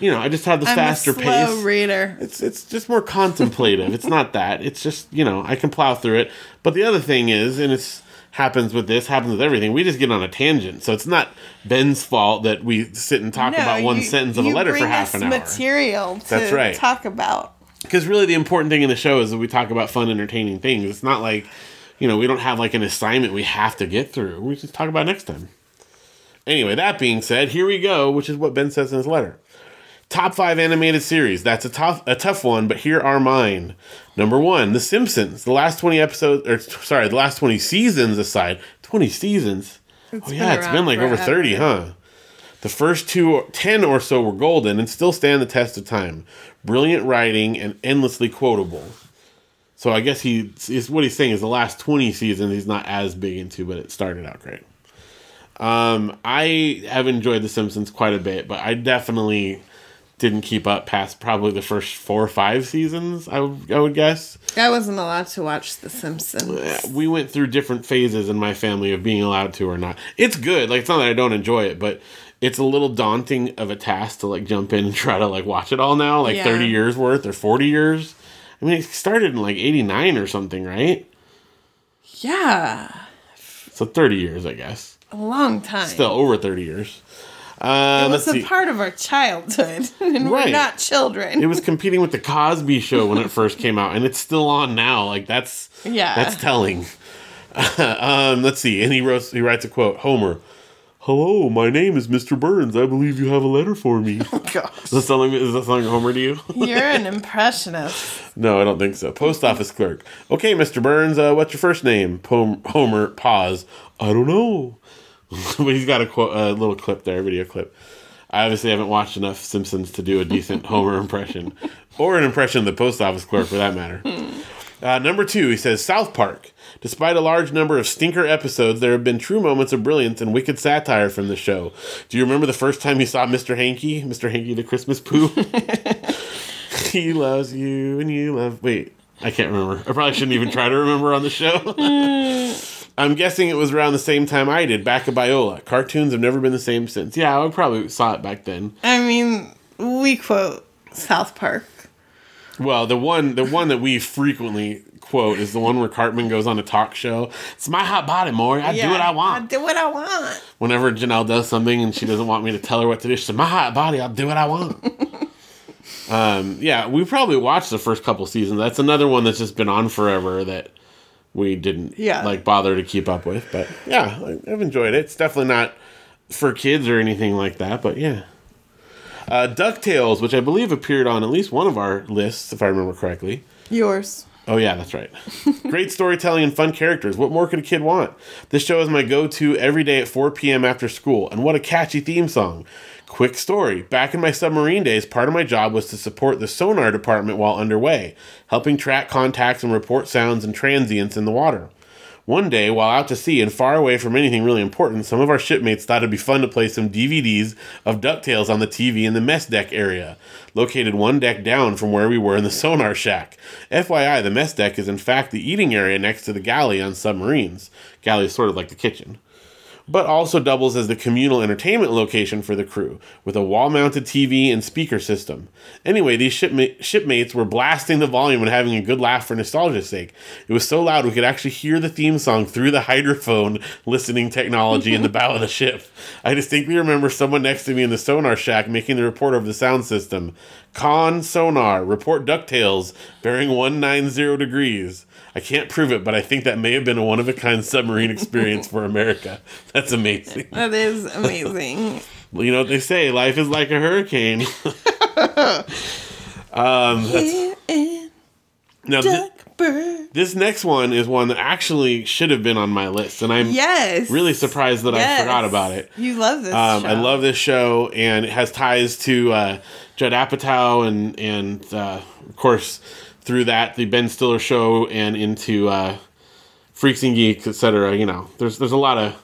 you know, I just have the I'm faster a slow pace. reader. It's it's just more contemplative. it's not that. It's just you know I can plow through it. But the other thing is, and it's happens with this, happens with everything. We just get on a tangent, so it's not Ben's fault that we sit and talk about one you- sentence of a letter for half an hour. Material to That's right. talk about. Because really, the important thing in the show is that we talk about fun, entertaining things. It's not like you know we don't have like an assignment we have to get through. We just talk about next time. Anyway, that being said, here we go, which is what Ben says in his letter. Top five animated series. That's a tough a tough one, but here are mine. Number one, The Simpsons. The last twenty episodes, or sorry, the last twenty seasons aside, twenty seasons. oh yeah, it's been like over thirty, huh? The first two, 10 or so were golden and still stand the test of time. Brilliant writing and endlessly quotable. So I guess he is what he's saying is the last 20 seasons he's not as big into, but it started out great. Um, I have enjoyed The Simpsons quite a bit, but I definitely didn't keep up past probably the first four or five seasons, I would, I would guess. I wasn't allowed to watch The Simpsons. we went through different phases in my family of being allowed to or not. It's good. Like it's not that I don't enjoy it, but it's a little daunting of a task to like jump in and try to like watch it all now, like Yeah. 30 years worth or 40 years. I mean, it started in like 89 or something, right? Yeah, So 30 years, I guess. a long time. Still over 30 years. It Um, was a see. part of our childhood, and Right. we're not children. it was competing with the Cosby Show when it first came out, and it's still on now. Like that's Yeah. that's telling. um, let's see, and he wrote he writes a quote: Homer, hello, my name is Mr. Burns. I believe you have a letter for me. Oh, Gosh, Does that sound is that Homer to you? you're an impressionist. no, I don't think so. Post office clerk. Okay, Mr. Burns, uh, what's your first name? Pom- Homer, pause. I don't know. but he's got a, quote, a little clip there, a video clip. I obviously haven't watched enough Simpsons to do a decent Homer impression, or an impression of the post office clerk for that matter. Uh, number two, he says South Park. Despite a large number of stinker episodes, there have been true moments of brilliance and wicked satire from the show. Do you remember the first time you saw Mr. Hankey? Mr. Hankey the Christmas Poo? he loves you and you love. Wait, I can't remember. I probably shouldn't even try to remember on the show. I'm guessing it was around the same time I did, back at Biola. Cartoons have never been the same since. Yeah, I probably saw it back then. I mean, we quote South Park. Well, the one the one that we frequently quote is the one where Cartman goes on a talk show. It's my hot body, Maury. I do what I want. I do what I want. Whenever Janelle does something and she doesn't want me to tell her what to do, she says, "My hot body, I'll do what I want." um, yeah, we probably watched the first couple seasons. That's another one that's just been on forever that we didn't Yeah. like bother to keep up with. But yeah, I've enjoyed it. It's definitely not for kids or anything like that. But yeah. Uh, DuckTales, which I believe appeared on at least one of our lists, if I remember correctly. Yours. Oh yeah, that's right. Great storytelling and fun characters. What more could a kid want? This show is my go-to every day at 4 p.m. after school, and what a catchy theme song. Quick story. Back in my submarine days, part of my job was to support the sonar department while underway, helping track contacts and report sounds and transients in the water. One day, while out to sea and far away from anything really important, some of our shipmates thought it'd be fun to play some DVDs of DuckTales on the TV in the mess deck area, located one deck down from where we were in the sonar shack. FYI, the mess deck is in fact the eating area next to the galley on submarines. Galley is sort of like the kitchen. But also doubles as the communal entertainment location for the crew, with a wall mounted TV and speaker system. Anyway, these shipma- shipmates were blasting the volume and having a good laugh for nostalgia's sake. It was so loud we could actually hear the theme song through the hydrophone listening technology in the bow of the ship. I distinctly remember someone next to me in the sonar shack making the report over the sound system. Con sonar, report DuckTales, bearing 190 degrees. I can't prove it, but I think that may have been a one of a kind submarine experience for America. That's amazing. That is amazing. Well, you know what they say, life is like a hurricane. um, now, thi- this next one is one that actually should have been on my list, and I'm Yes. really surprised that I forgot about it. You love this. Um, I love this show, and it has ties to uh, Judd Apatow, and and uh, of course through that the Ben Stiller show, and into uh, Freaks and Geeks, etc. You know, there's there's a lot of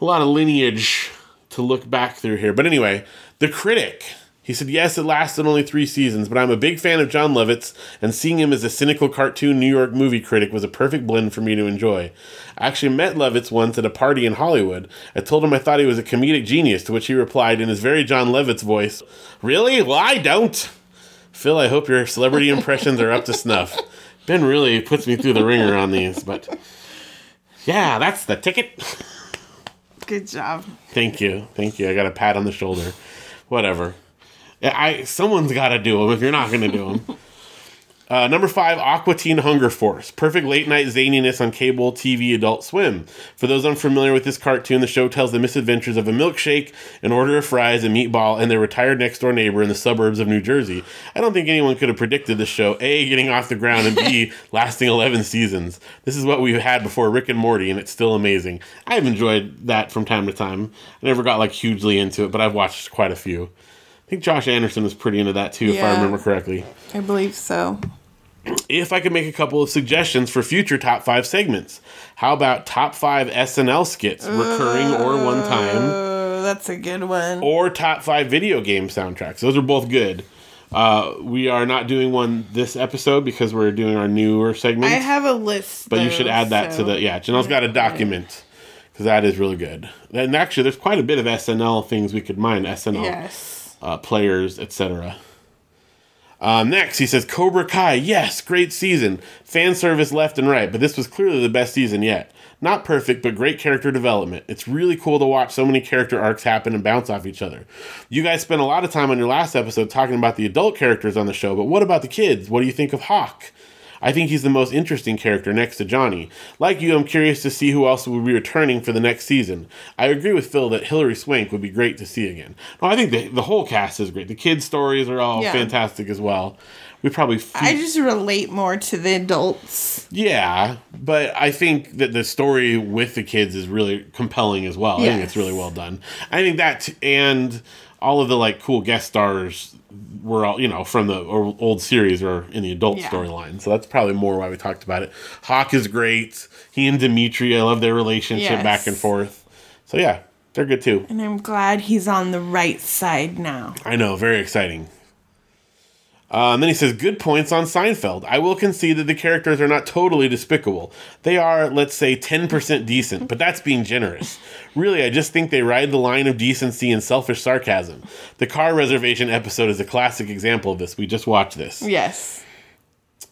a lot of lineage to look back through here. But anyway, the critic. He said, Yes, it lasted only three seasons, but I'm a big fan of Jon Lovitz, and seeing him as a cynical cartoon New York movie critic was a perfect blend for me to enjoy. I actually met Lovitz once at a party in Hollywood. I told him I thought he was a comedic genius, to which he replied in his very Jon Lovitz voice, Really? Well, I don't. Phil, I hope your celebrity impressions are up to snuff. Ben really puts me through the ringer on these, but yeah, that's the ticket. Good job. Thank you, thank you. I got a pat on the shoulder. Whatever. I someone's got to do them. If you're not going to do them. Uh, number five, Aqua Teen Hunger Force. Perfect late night zaniness on cable TV Adult Swim. For those unfamiliar with this cartoon, the show tells the misadventures of a milkshake, an order of fries, a meatball, and their retired next door neighbor in the suburbs of New Jersey. I don't think anyone could have predicted this show, A, getting off the ground, and B, lasting 11 seasons. This is what we had before Rick and Morty, and it's still amazing. I've enjoyed that from time to time. I never got like hugely into it, but I've watched quite a few. I think Josh Anderson was pretty into that too, if I remember correctly I believe so. if I could make a couple of suggestions for future top five segments. How about top five SNL skits, recurring or one time, that's a good one. or top five video game soundtracks? Those are both good. Uh, we are not doing one this episode because we're doing our newer segment. I have a list. but you should add that to the yeah. Janelle's got a document because that is really good. And actually, there's quite a bit of SNL things we could mine. SNL Yes. Uh, players, etc. Um, next, he says Cobra Kai. Yes, great season. Fan service left and right, but this was clearly the best season yet. Not perfect, but great character development. It's really cool to watch so many character arcs happen and bounce off each other. You guys spent a lot of time on your last episode talking about the adult characters on the show, but what about the kids? What do you think of Hawk? I think he's the most interesting character next to Johnny. Like you, I'm curious to see who else will be returning for the next season. I agree with Phil that Hilary Swank would be great to see again. No, I think the, the whole cast is great. The kids' stories are all Yeah. fantastic as well. We probably fe- I just relate more to the adults. yeah, but I think that the story with the kids is really compelling as well. I think it's really well done. I think that and all of the like cool guest stars were all you know from the old series or in the adult Yeah. storyline. So that's probably more why we talked about it. Hawk is great. He and Dimitri, I love their relationship Yes. back and forth. So yeah, they're good too. And I'm glad he's on the right side now. I know, very exciting. Uh, and then he says, good points on Seinfeld. I will concede that the characters are not totally despicable. They are, let's say, 10% decent, but that's being generous. Really, I just think they ride the line of decency and selfish sarcasm. The car reservation episode is a classic example of this. We just watched this. Yes.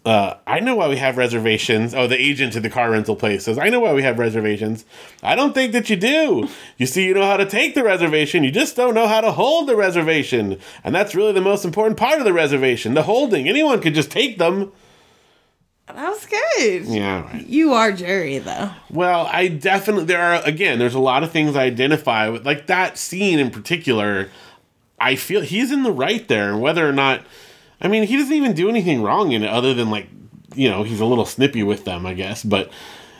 Uh, I know why we have reservations. Oh, the agent at the car rental place says, I know why we have reservations. I don't think that you do. You see, you know how to take the reservation, you just don't know how to hold the reservation. And that's really the most important part of the reservation the holding. Anyone could just take them. That was good. Yeah, right. You are Jerry, though. Well, I definitely, there are, again, there's a lot of things I identify with. Like that scene in particular, I feel he's in the right there. Whether or not, I mean, he doesn't even do anything wrong in it other than like, you know, he's a little snippy with them, I guess. But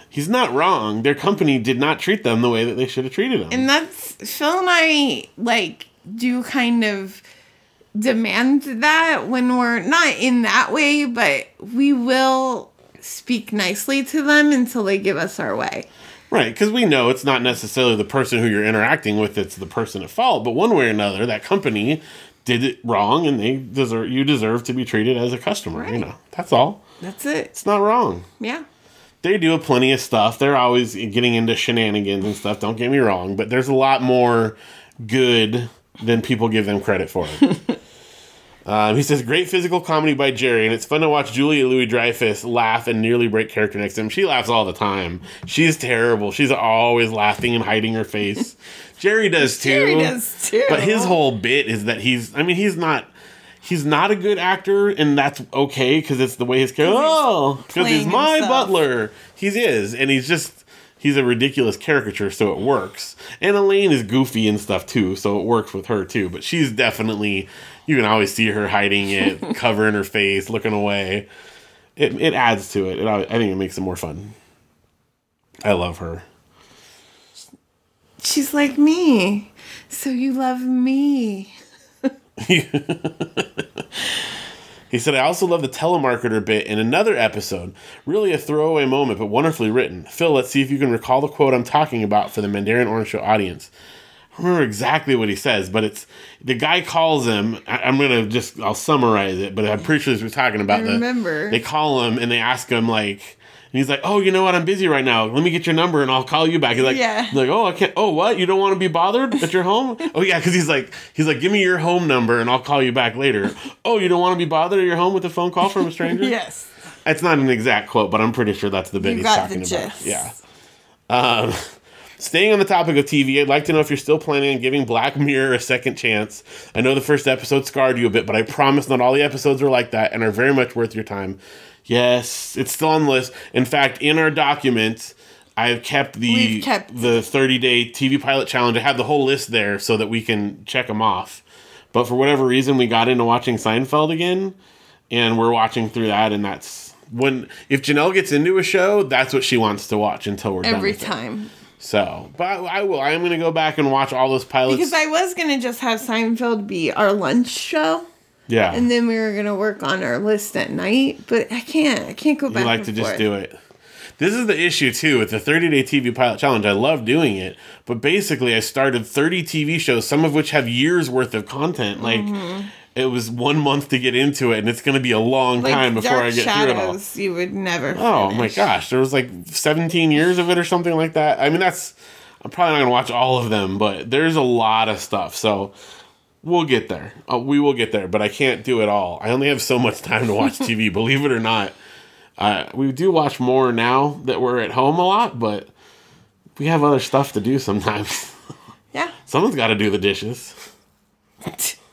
he's not wrong. Their company did not treat them the way that they should have treated them. And that's Phil and I like do kind of demand that when we're not in that way, but we will speak nicely to them until they give us our way. Right, because we know it's not necessarily the person who you're interacting with that's the person at fault, but one way or another, that company did it wrong, and they deserve you deserve to be treated as a customer. You know, that's all. That's it. It's not wrong. Yeah. they do plenty of stuff. They're always getting into shenanigans and stuff. Don't get me wrong, but there's a lot more good than people give them credit for. Um, he says, great physical comedy by Jerry, and it's fun to watch Julia Louis Dreyfus laugh and nearly break character next to him. She laughs all the time. She's terrible. She's always laughing and hiding her face. Jerry does too. Jerry does too. But his whole bit is that he's, I mean, he's not. He's not a good actor, and that's okay because it's the way his character. Oh, because he's my himself. butler. He is, and he's just he's a ridiculous caricature, so it works. And Elaine is goofy and stuff too, so it works with her too. But she's definitely you can always see her hiding it, covering her face, looking away. It it adds to it. it. I think it makes it more fun. I love her. She's like me. So you love me. He said, I also love the telemarketer bit in another episode. Really a throwaway moment, but wonderfully written. Phil, let's see if you can recall the quote I'm talking about for the Mandarian Orange Show audience. I don't remember exactly what he says, but it's the guy calls him. I, I'm gonna just I'll summarize it, but I'm pretty sure this was talking about I the. remember. They call him and they ask him like, he's like, "Oh, you know what? I'm busy right now. Let me get your number and I'll call you back." He's like, Yeah. he's like, "Oh, I can't. Oh, what? You don't want to be bothered at your home? oh, yeah, because he's like, he's like, give me your home number and I'll call you back later. oh, you don't want to be bothered at your home with a phone call from a stranger? Yes. It's not an exact quote, but I'm pretty sure that's the bit You he's talking about. Yeah. Um, staying on the topic of TV, I'd like to know if you're still planning on giving Black Mirror a second chance. I know the first episode scarred you a bit, but I promise not all the episodes are like that and are very much worth your time. Yes, it's still on the list. In fact, in our document, I've kept the kept- the 30 day TV pilot challenge. I have the whole list there so that we can check them off. But for whatever reason, we got into watching Seinfeld again, and we're watching through that, and that's when if Janelle gets into a show, that's what she wants to watch until we're done Every it. time. So, but I, I will. I am going to go back and watch all those pilots. Because I was going to just have Seinfeld be our lunch show. Yeah, And then we were going to work on our list at night. But I can't. I can't go back you like to just forth. do it. This is the issue too with the 30 day TV pilot challenge. I love doing it, but basically, I started 30 TV shows, some of which have years worth of content. Like mm-hmm. it was one month to get into it, and it's going to be a long Like time before I get through it all. You would never Oh my gosh, there was like 17 years of it or something like that. I mean, that's I'm probably not gonna watch all of them, but there's a lot of stuff. So we'll get there. Uh, we will get there, but I can't do it all. I only have so much time to watch TV, believe it or not. Uh, we do watch more now that we're at home a lot, but we have other stuff to do sometimes. Yeah. Someone's got to do the dishes.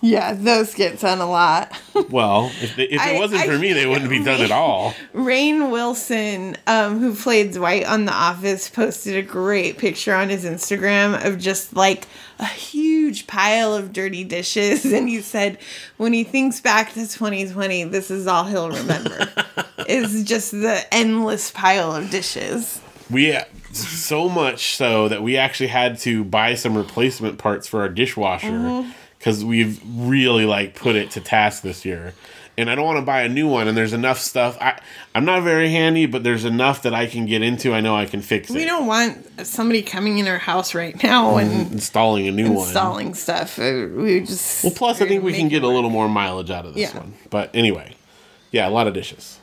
Yeah, those get done a lot. Well, if, they, if it I- wasn't I for me, they wouldn't be done at all. Rainn Wilson, um, who played Dwight on The Office, posted a great picture on his Instagram of just like a huge pile of dirty dishes. And he said, when he thinks back to 2020, this is all he'll remember. is just the endless pile of dishes. We so much so that we actually had to buy some replacement parts for our dishwasher because we've really like put it to task this year. And I don't want to buy a new one. And there's enough stuff. I I'm not very handy, but there's enough that I can get into. I know I can fix We it. We don't want somebody coming in our house right now and Installing a new one. installing stuff. Uh, We just. Well, plus I think we can get a little more mileage out of this Yeah. one. But anyway, yeah, a lot of dishes.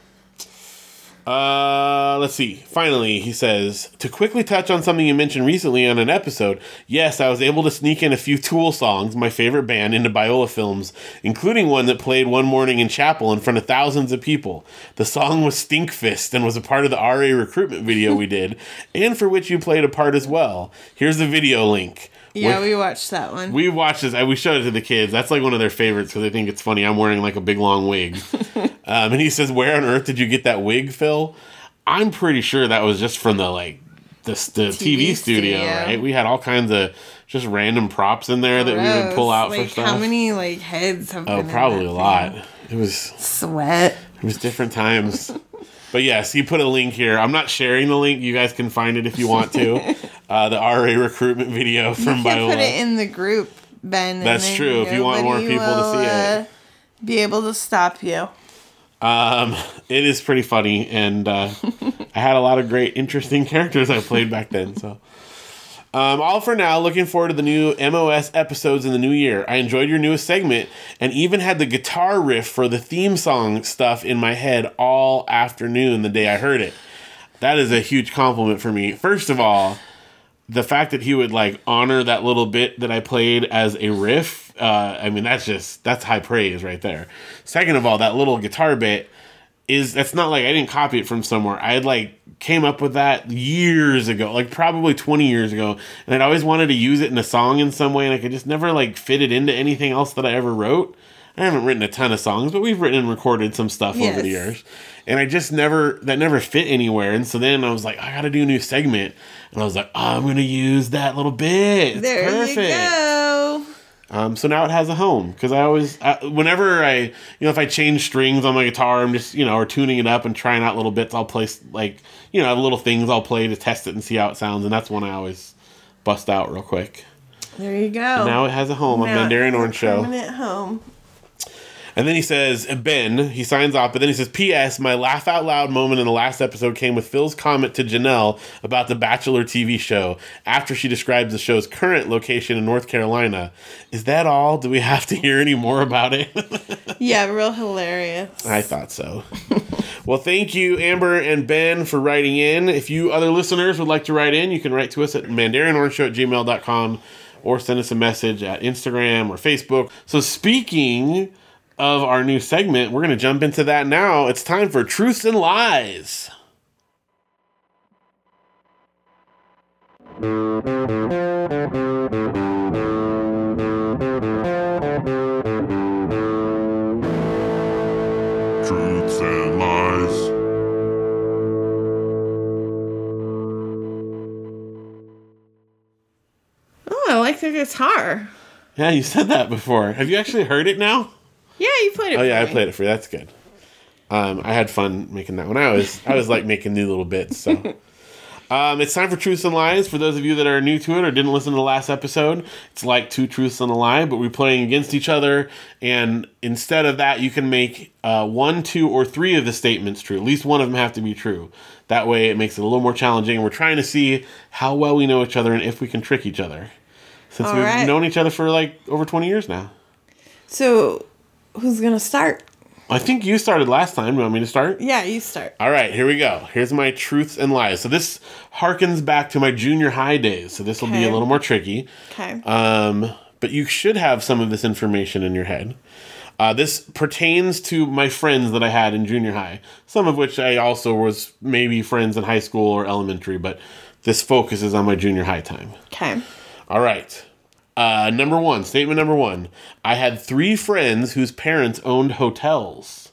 Uh, let's see. Finally, he says to quickly touch on something you mentioned recently on an episode. Yes, I was able to sneak in a few Tool songs, my favorite band, into Biola films, including one that played one morning in chapel in front of thousands of people. The song was Stinkfist and was a part of the RA recruitment video we did, and for which you played a part as well. Here's the video link. Yeah, we watched that one. we watched this. I, we showed it to the kids. That's like one of their favorites because they think it's funny. I'm wearing like a big long wig, um, and he says, "Where on earth did you get that wig, Phil?" I'm pretty sure that was just from the like the, the TV, studio, studio. right? We had all kinds of just random props in there that we would pull out like, for stuff. How many like heads have oh, probably a lot. It was Sweat. it was different times. But yes, he put a link here. I'm not sharing the link. You guys can find it if you want to. uh, the RA recruitment video from You can put it in the group, Ben. That's true, if you want more people to will, see it. uh, Be able to stop you. Um, it is pretty funny, and uh, I had a lot of great, interesting characters I played back then. So, um, all for now. Looking forward to the new MOS episodes in the new year. I enjoyed your newest segment, and even had the guitar riff for the theme song stuff in my head all afternoon the day I heard it. That is a huge compliment for me. First of all, the fact that he would like honor that little bit that I played as a riff, uh, I mean, that's just that's high praise right there. Second of all, that little guitar bit is that's not like I didn't copy it from somewhere. I had like came up with that years ago, like probably 20 years ago, and I'd always wanted to use it in a song in some way, and I could just never like fit it into anything else that I ever wrote. I haven't written a ton of songs, but we've written and recorded some stuff over the years. And I just never that never fit anywhere. And so then I was like, I gotta do a new segment. And I was like, oh, I'm gonna use that little bit. It's There perfect. you go. Um, so now it has a home because I always, I, whenever I, you know, if I change strings on my guitar, I'm just, you know, or tuning it up and trying out little bits. I'll play like, you know, little things I'll play to test it and see how it sounds, and that's when I always bust out real quick. There you go. Now it has a home on Now it's a Orange Show. Permanent home. And then he says, Ben, he signs off, but then he says, P.S. My laugh out loud moment in the last episode came with Phil's comment to Janelle about the Bachelor TV show after she describes the show's current location in North Carolina. Is that all? Do we have to hear any more about it? Yeah, real hilarious. I thought so. well, thank you, Amber and Ben, for writing in. If you other listeners would like to write in, you can write to us at mandarianorangeshow at gmail.com or send us a message at Instagram or Facebook. So, speaking of our new segment, we're going to jump into that now. It's time for Truths and Lies. Truths and lies. Oh, I like the guitar. Yeah, you said that before. Have you actually heard it now? Yeah, you played it. Oh yeah, I played it for you. That's good. Um, I had fun making that one. I was I was like making new little bits. So, um, it's time for truths and lies. For those of you that are new to it or didn't listen to the last episode, it's like two truths and a lie, but we're playing against each other. And instead of that, you can make uh, one, two, or three of the statements true. At least one of them have to be true. That way, it makes it a little more challenging. We're trying to see how well we know each other and if we can trick each other. Since All we've right. known each other for like over twenty years now. So, who's gonna start? I think you started last time. You want me to start? Yeah, you start. All right, here we go. Here's my truths and lies. So this harkens back to my junior high days. So this will be a little more tricky. Okay. Um, but you should have some of this information in your head. Uh, this pertains to my friends that I had in junior high, some of which I also was maybe friends in high school or elementary, but this focuses on my junior high time. Okay. All right. Uh, number one, statement number one. I had three friends whose parents owned hotels.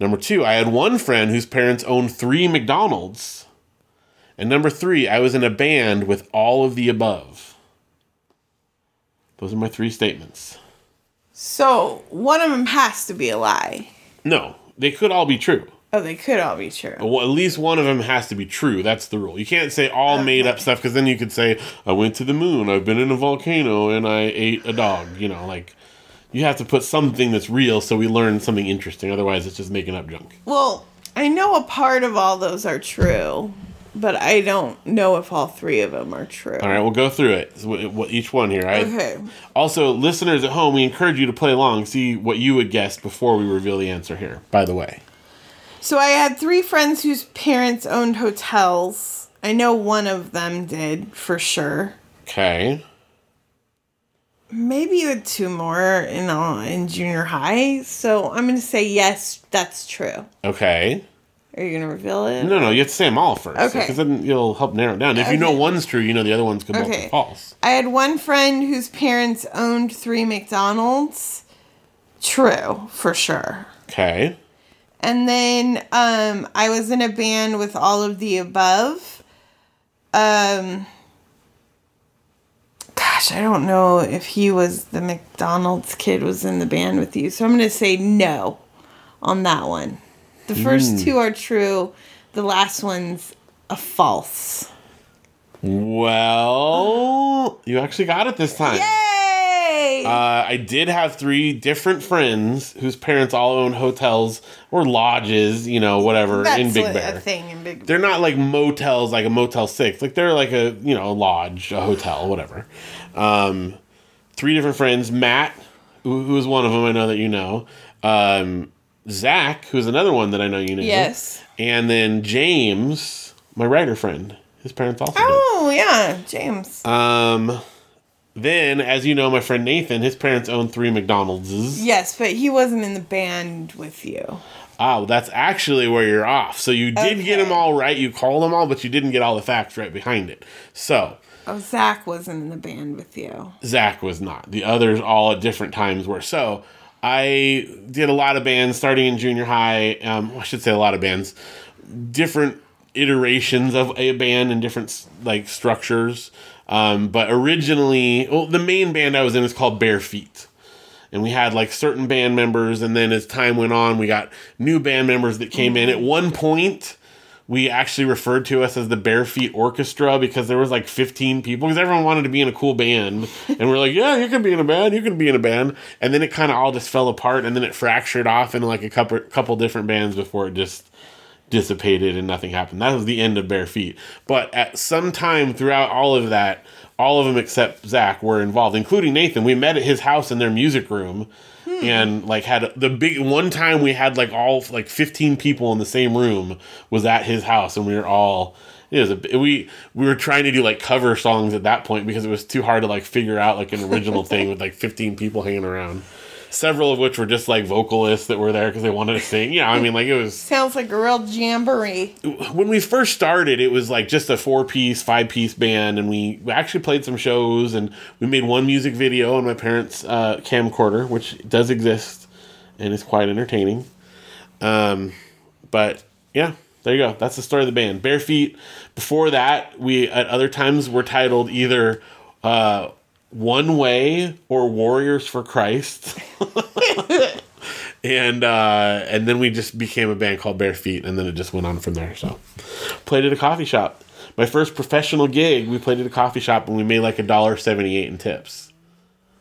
Number two, I had one friend whose parents owned three McDonald's. And number three, I was in a band with all of the above. Those are my three statements. So one of them has to be a lie. No, they could all be true. Oh, they could all be true. Well, at least one of them has to be true. That's the rule. You can't say all oh, made up stuff because then you could say, I went to the moon, I've been in a volcano, and I ate a dog. You know, like, you have to put something that's real so we learn something interesting. Otherwise, it's just making up junk. Well, I know a part of all those are true, but I don't know if all three of them are true. All right, we'll go through it. So, each one here. I, Okay. Also, listeners at home, we encourage you to play along, see what you would guess before we reveal the answer here, by the way. So I had three friends whose parents owned hotels. I know one of them did for sure. Okay. Maybe you had two more in uh, in junior high. So I'm gonna say yes, that's true. Okay. Are you gonna reveal it? No, no, you have to say them all first. Okay. Because then you'll help narrow it down. If you know one's true, you know the other one's could both Okay. false. I had one friend whose parents owned three McDonald's. True, for sure. Okay. And then um, I was in a band with all of the above. Um, gosh, I don't know if he was the McDonald's kid was in the band with you. So I'm going to say no on that one. The first two are true. The last one's a false. Well, you actually got it this time. Yay! Uh, I did have three different friends whose parents all own hotels or lodges, you know, whatever, That's in Big Bear. a thing in Big Bear. They're not like motels, like a Motel Six. Like they're like a you know a lodge, a hotel, whatever. Um, three different friends. Matt, who, who is one of them, I know that you know. Um, Zach, who's another one that I know you know. Yes. And then James, my writer friend. His parents also. did. Oh yeah, James. Um, then, as you know, my friend Nathan, his parents own three McDonald's. yes, but he wasn't in the band with you. Oh, that's actually where you're off. So you did get them all right. You called them all, but you didn't get all the facts right behind it. So Oh, Zach wasn't in the band with you. Zach was not. The others all at different times were. So I did a lot of bands starting in junior high. Um, I should say a lot of bands, different iterations of a band and different like structures. Um, but originally, well, the main band I was in is called Bare Feet. And we had like certain band members, and then as time went on, we got new band members that came in. At one point, we actually referred to us as the Bare Feet Orchestra because there was like 15 people because everyone wanted to be in a cool band. And we're like, yeah, you can be in a band, you can be in a band. And then it kind of all just fell apart and then it fractured off into like a couple couple different bands before it just dissipated and nothing happened. That was the end of Bare Feet. But at some time throughout all of that, all of them except Zach were involved, including Nathan. We met at his house in their music room and like had the big one time we had like all like 15 people in the same room was at his house and we were all it was a we we were trying to do like cover songs at that point because it was too hard to like figure out like an original thing with like 15 people hanging around several of which were just like vocalists that were there because they wanted to sing yeah i mean like it was Sounds like a real jamboree. when we first started, it was like just a four piece, five piece band, and we, we actually played some shows and we made one music video on my parents' uh, camcorder, which does exist and is quite entertaining. Um, but yeah, there you go. That's the story of the band. Bare Feet. Before that, we at other times were titled either uh, One Way or Warriors for Christ. and uh, and then we just became a band called Bare Feet, and then it just went on from there. So, played at a coffee shop. My first professional gig, we played at a coffee shop, and we made like a dollar seventy eight in tips.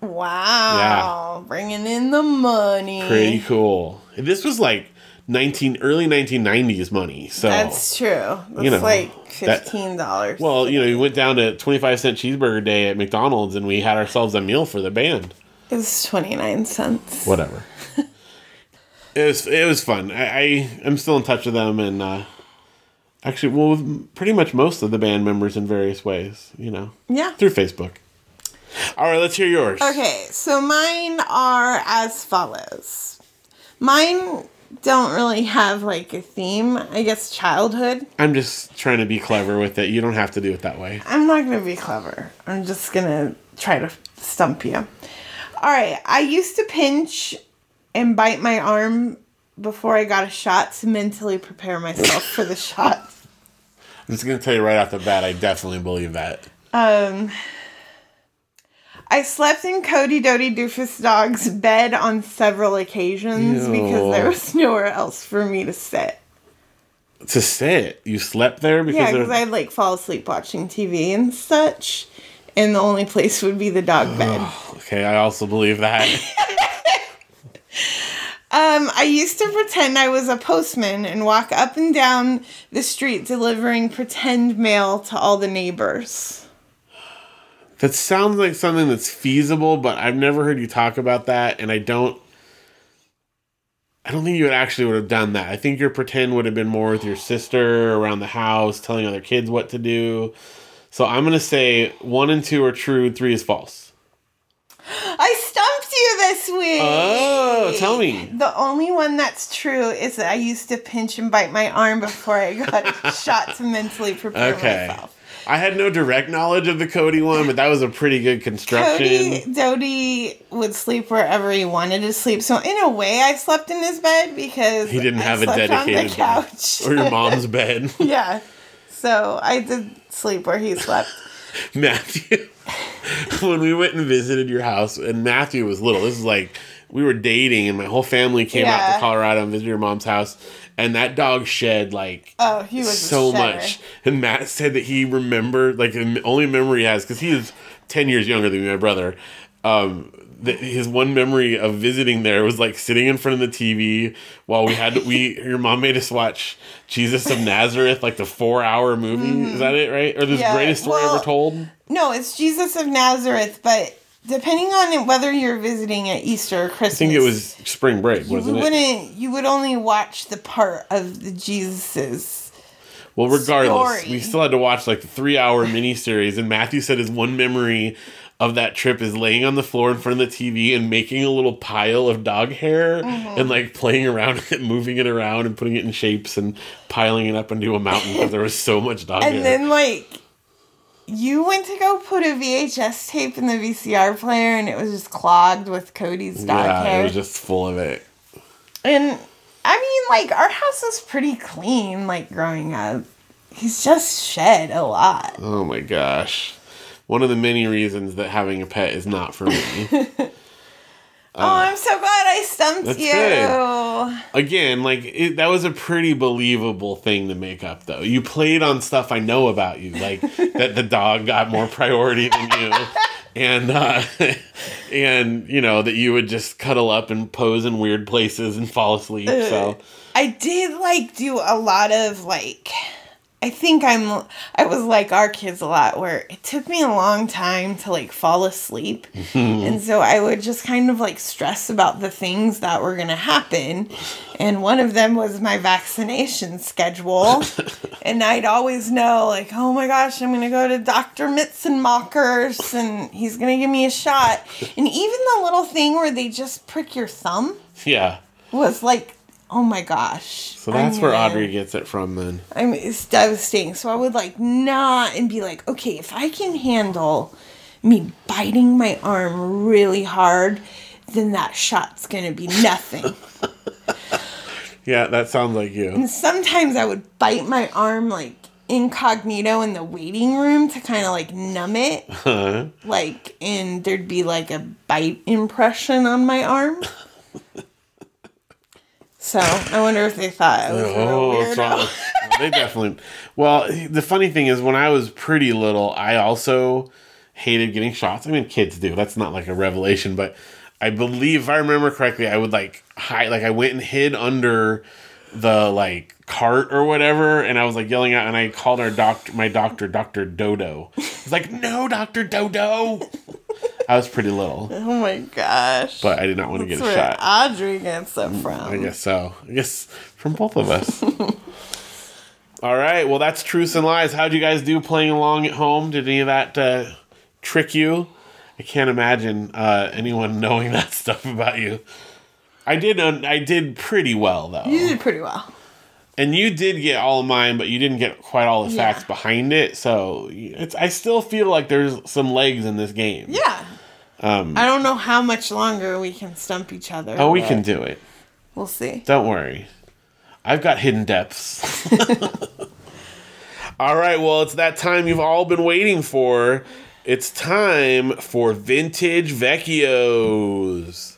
Wow. Bringing in the money. Pretty cool. This was like nineteen early nineteen nineties money. So That's true. That's You know, like fifteen dollars. well, you know, we went down to twenty five cent cheeseburger day at McDonald's, and we had ourselves a meal for the band. it was twenty nine cents. Whatever. it was it was fun. I, I am still in touch with them, and uh, actually, well, with pretty much most of the band members in various ways. You know, Yeah. through Facebook. All right, let's hear yours. Okay, so mine are as follows. Mine don't really have like a theme. I guess childhood. I'm just trying to be clever with it. You don't have to do it that way. I'm not gonna be clever. I'm just gonna try to stump you. All right, I used to pinch and bite my arm before I got a shot to mentally prepare myself for the shot. I'm just gonna tell you right off the bat. I definitely believe that. Um, I slept in Cody Doty Doofus Dog's bed on several occasions Ew. because there was nowhere else for me to sit. To sit, you slept there because Yeah, because I'd like fall asleep watching TV and such, and the only place would be the dog bed. okay, I also believe that. Um, I used to pretend I was a postman and walk up and down the street delivering pretend mail to all the neighbors. That sounds like something that's feasible, but I've never heard you talk about that, and I don't. I don't think you would actually would have done that. I think your pretend would have been more with your sister around the house, telling other kids what to do. So I'm gonna say one and two are true, three is false. I stumped you this week. Oh, tell me. The only one that's true is that I used to pinch and bite my arm before I got a shot to mentally prepare Okay. myself. I had no direct knowledge of the Cody one, but that was a pretty good construction. Cody Doty would sleep wherever he wanted to sleep. So in a way, I slept in his bed because He didn't have a slept on dedicated couch. or your mom's bed. yeah. So I did sleep where he slept. Matthew, when we went and visited your house, and Matthew was little, this is like we were dating, and my whole family came out to Colorado and visited your mom's house, and that dog shed like Oh, he was so much. And Matt said that he remembered, like, the only memory he has, because he is 10 years younger than me, my brother. Um, that his one memory of visiting there was like sitting in front of the TV while we had we your mom made us watch Jesus of Nazareth like the four hour movie is that it right or the Mm-hmm. Yeah, greatest story well- ever told No, it's Jesus of Nazareth, but depending on whether you're visiting at Easter or Christmas. I think it was spring break, You wasn't it? wouldn't. You would only watch the part of the Jesus's. Well, regardless, story. we still had to watch like the three hour miniseries, and Matthew said his one memory of that trip is laying on the floor in front of the TV and making a little pile of dog hair Mm-hmm. and like playing around with it, moving it around and putting it in shapes and piling it up into a mountain because there was so much dog And hair. And then like, you went to go put a VHS tape in the VCR player, and it was just clogged with Cody's dog yeah, hair. it was just full of it. And I mean, like, our house was pretty clean, like, growing up. He's just shed a lot. Oh my gosh. One of the many reasons that having a pet is not for me. oh, I'm so glad I stumped you. good. Again, like it, that was a pretty believable thing to make up, though. You played on stuff I know about you, like that the dog got more priority than you, and uh, and you know that you would just cuddle up and pose in weird places and fall asleep. So I did, like, do a lot of, like, I think I'm, I was like our kids a lot where it took me a long time to, like, fall asleep. and so I would just kind of, like, stress about the things that were going to happen. And one of them was my vaccination schedule. and I'd always know, like, oh my gosh, I'm going to go to Dr. Mitzenmacher's and he's going to give me a shot. And even the little thing where they just prick your thumb yeah, was like, oh my gosh. so that's where Audrey gets it from. Then I mean, it's devastating. So I would like not and be like, okay, if I can handle me biting my arm really hard, then that shot's gonna be nothing. yeah, that sounds like you. and sometimes I would bite my arm like incognito in the waiting room to kind of like numb it. Huh? Like, and there'd be like a bite impression on my arm. So I wonder if they thought I was a Oh, what's weirdo. they definitely. Well, the funny thing is, when I was pretty little, I also hated getting shots. I mean, kids do. That's not like a revelation, but I believe, if I remember correctly, I would like hide. Like I went and hid under the like cart or whatever, and I was like yelling out, and I called our doctor, my doctor, Doctor Dodo. Was like, "No, Doctor Dodo." I was pretty little, Oh my gosh. but I did not want to get That's a where shot. Audrey gets it from. I guess so. I guess from both of us. All right. Well, that's truths and lies. How'd you guys do playing along at home? Did any of that uh, trick you? I can't imagine uh, anyone knowing that stuff about you. I did. Un- I did pretty well though, You did pretty well. And you did get all of mine, but you didn't get quite all the Yeah. facts behind it. So it's. I still feel like there's some legs in this game. Yeah. Um, I don't know how much longer we can stump each other. Oh, we can do it. We'll see. Don't worry. I've got hidden depths. all right, well, it's that time you've all been waiting for. It's time for Vintage Vecchios.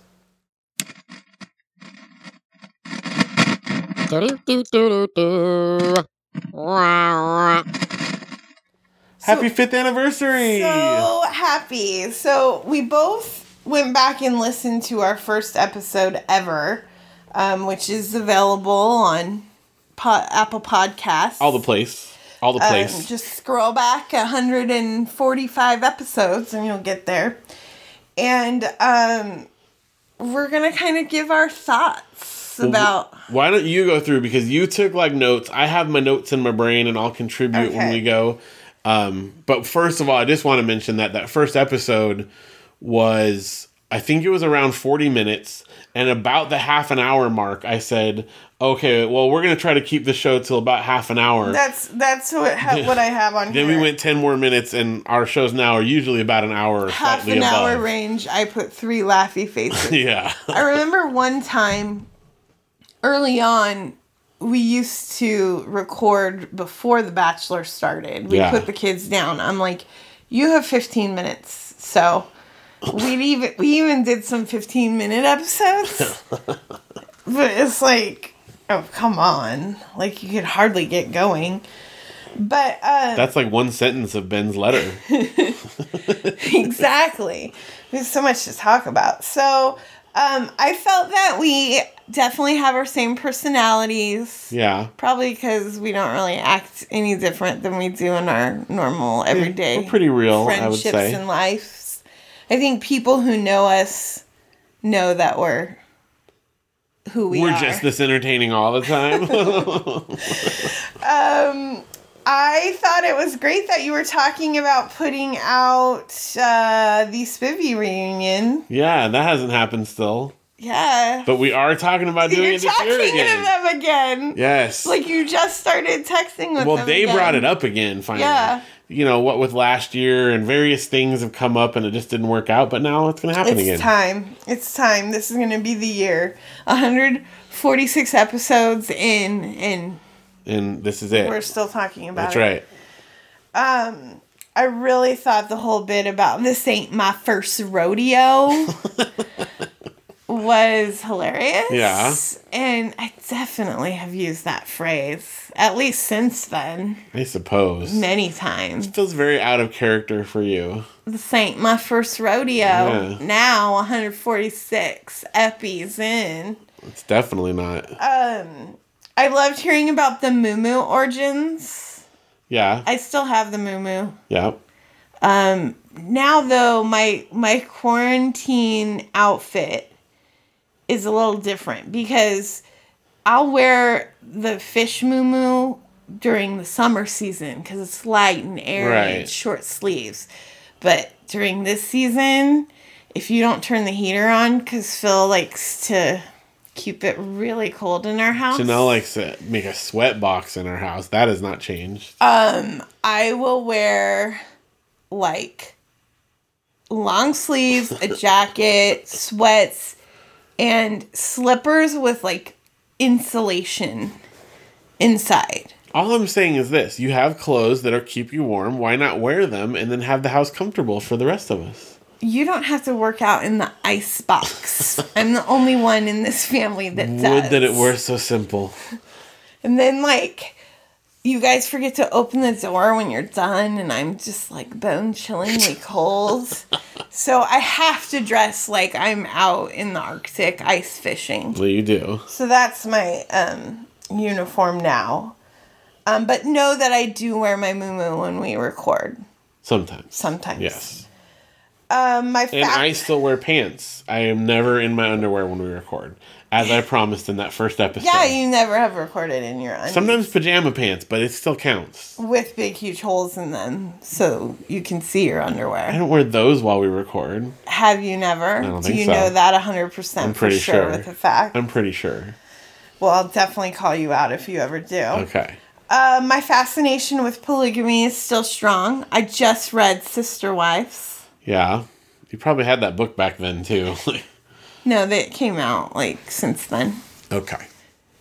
Happy fifth anniversary! So happy. So we both went back and listened to our first episode ever, um, which is available on po- Apple Podcasts. all the place. All the Um, place. just scroll back 145 episodes and you'll get there. And um, we're going to kind of give our thoughts about. Why don't you go through because you took like notes. I have my notes in my brain and I'll contribute when we go. Um, but first of all, I just want to mention that that first episode was I think it was around 40 minutes and about the half an hour mark I said, "Okay, well, we're going to try to keep the show till about half an hour." That's that's what ha- what I have on then here. we went 10 more minutes and our shows now are usually about an hour or half an above. hour range. I put three laughy faces. Yeah. I remember one time early on, we used to record before The Bachelor started. We Yeah. put the kids down. I'm like, you have 15 minutes. So we even we even did some 15 minute episodes. but it's like, oh come on. Like you could hardly get going. But uh That's like one sentence of Ben's letter. exactly. There's so much to talk about. So, um, I felt that we definitely have our same personalities. Yeah. Probably because we don't really act any different than we do in our normal everyday We're pretty real, I would friendships say. and lives. I think people who know us know that we're who we are. We're are. just this entertaining all the time. Um, I thought it was great that you were talking about putting out uh, the Spivvy reunion. yeah, that hasn't happened still. Yeah. But we are talking about doing You're it this talking year to again. them again. Yes. Like you just started texting with well, them. they again. brought it up again finally. Yeah. You know, what with last year and various things have come up and it just didn't work out, but now it's going to happen It's again. It's time. It's time. This is going to be the year. 146 episodes in, and And this is it. we're still talking about That's it. right. Um, I really thought the whole bit about this ain't my first rodeo was hilarious. Yeah. And I definitely have used that phrase, at least since then, I suppose. many times. feels very out of character for you. This ain't my first rodeo. Yeah. Now 146 epis in. It's definitely not. Um, I loved hearing about the Moo Moo origins. Yeah. I still have the Moo Moo. Yeah. Um, now though, my my quarantine outfit is a little different because I'll wear the fish moo during the summer season because it's light and airy and short sleeves. But during this season, if you don't turn the heater on, because Phil likes to keep it really cold in our house. Janelle likes to make a sweat box in her house. That has not changed. Um, I will wear like long sleeves, a jacket, sweats, and slippers with like insulation inside. All I'm saying is this you have clothes that'll keep you warm. Why not wear them and then have the house comfortable for the rest of us? You don't have to work out in the ice box. I'm the only one in this family that does. Would that it were so simple. And then like you guys forget to open the door when you're done and I'm just like bone chillingly cold. so I have to dress like I'm out in the Arctic ice fishing. Well, you do. So that's my um uniform now. Um, but know that I do wear my moo when we record Sometimes. sometimes. Yes. Um, my And I still wear pants. I am never in my underwear when we record, as I promised in that first episode. yeah, you never have recorded in your undies Sometimes pajama pants, but it still counts. with big huge holes in them, so you can see your underwear. I underwear. don't wear those while we record. Have you never? don't Do think you so. know that hundred percent I'm for pretty sure, sure. with the fact? I'm pretty sure. well, I'll definitely call you out if you ever do. Okay. Uh, my fascination with polygamy is still strong. I just read Sister Wives. Yeah. You probably had that book back then, too. No, that came out like since then. okay.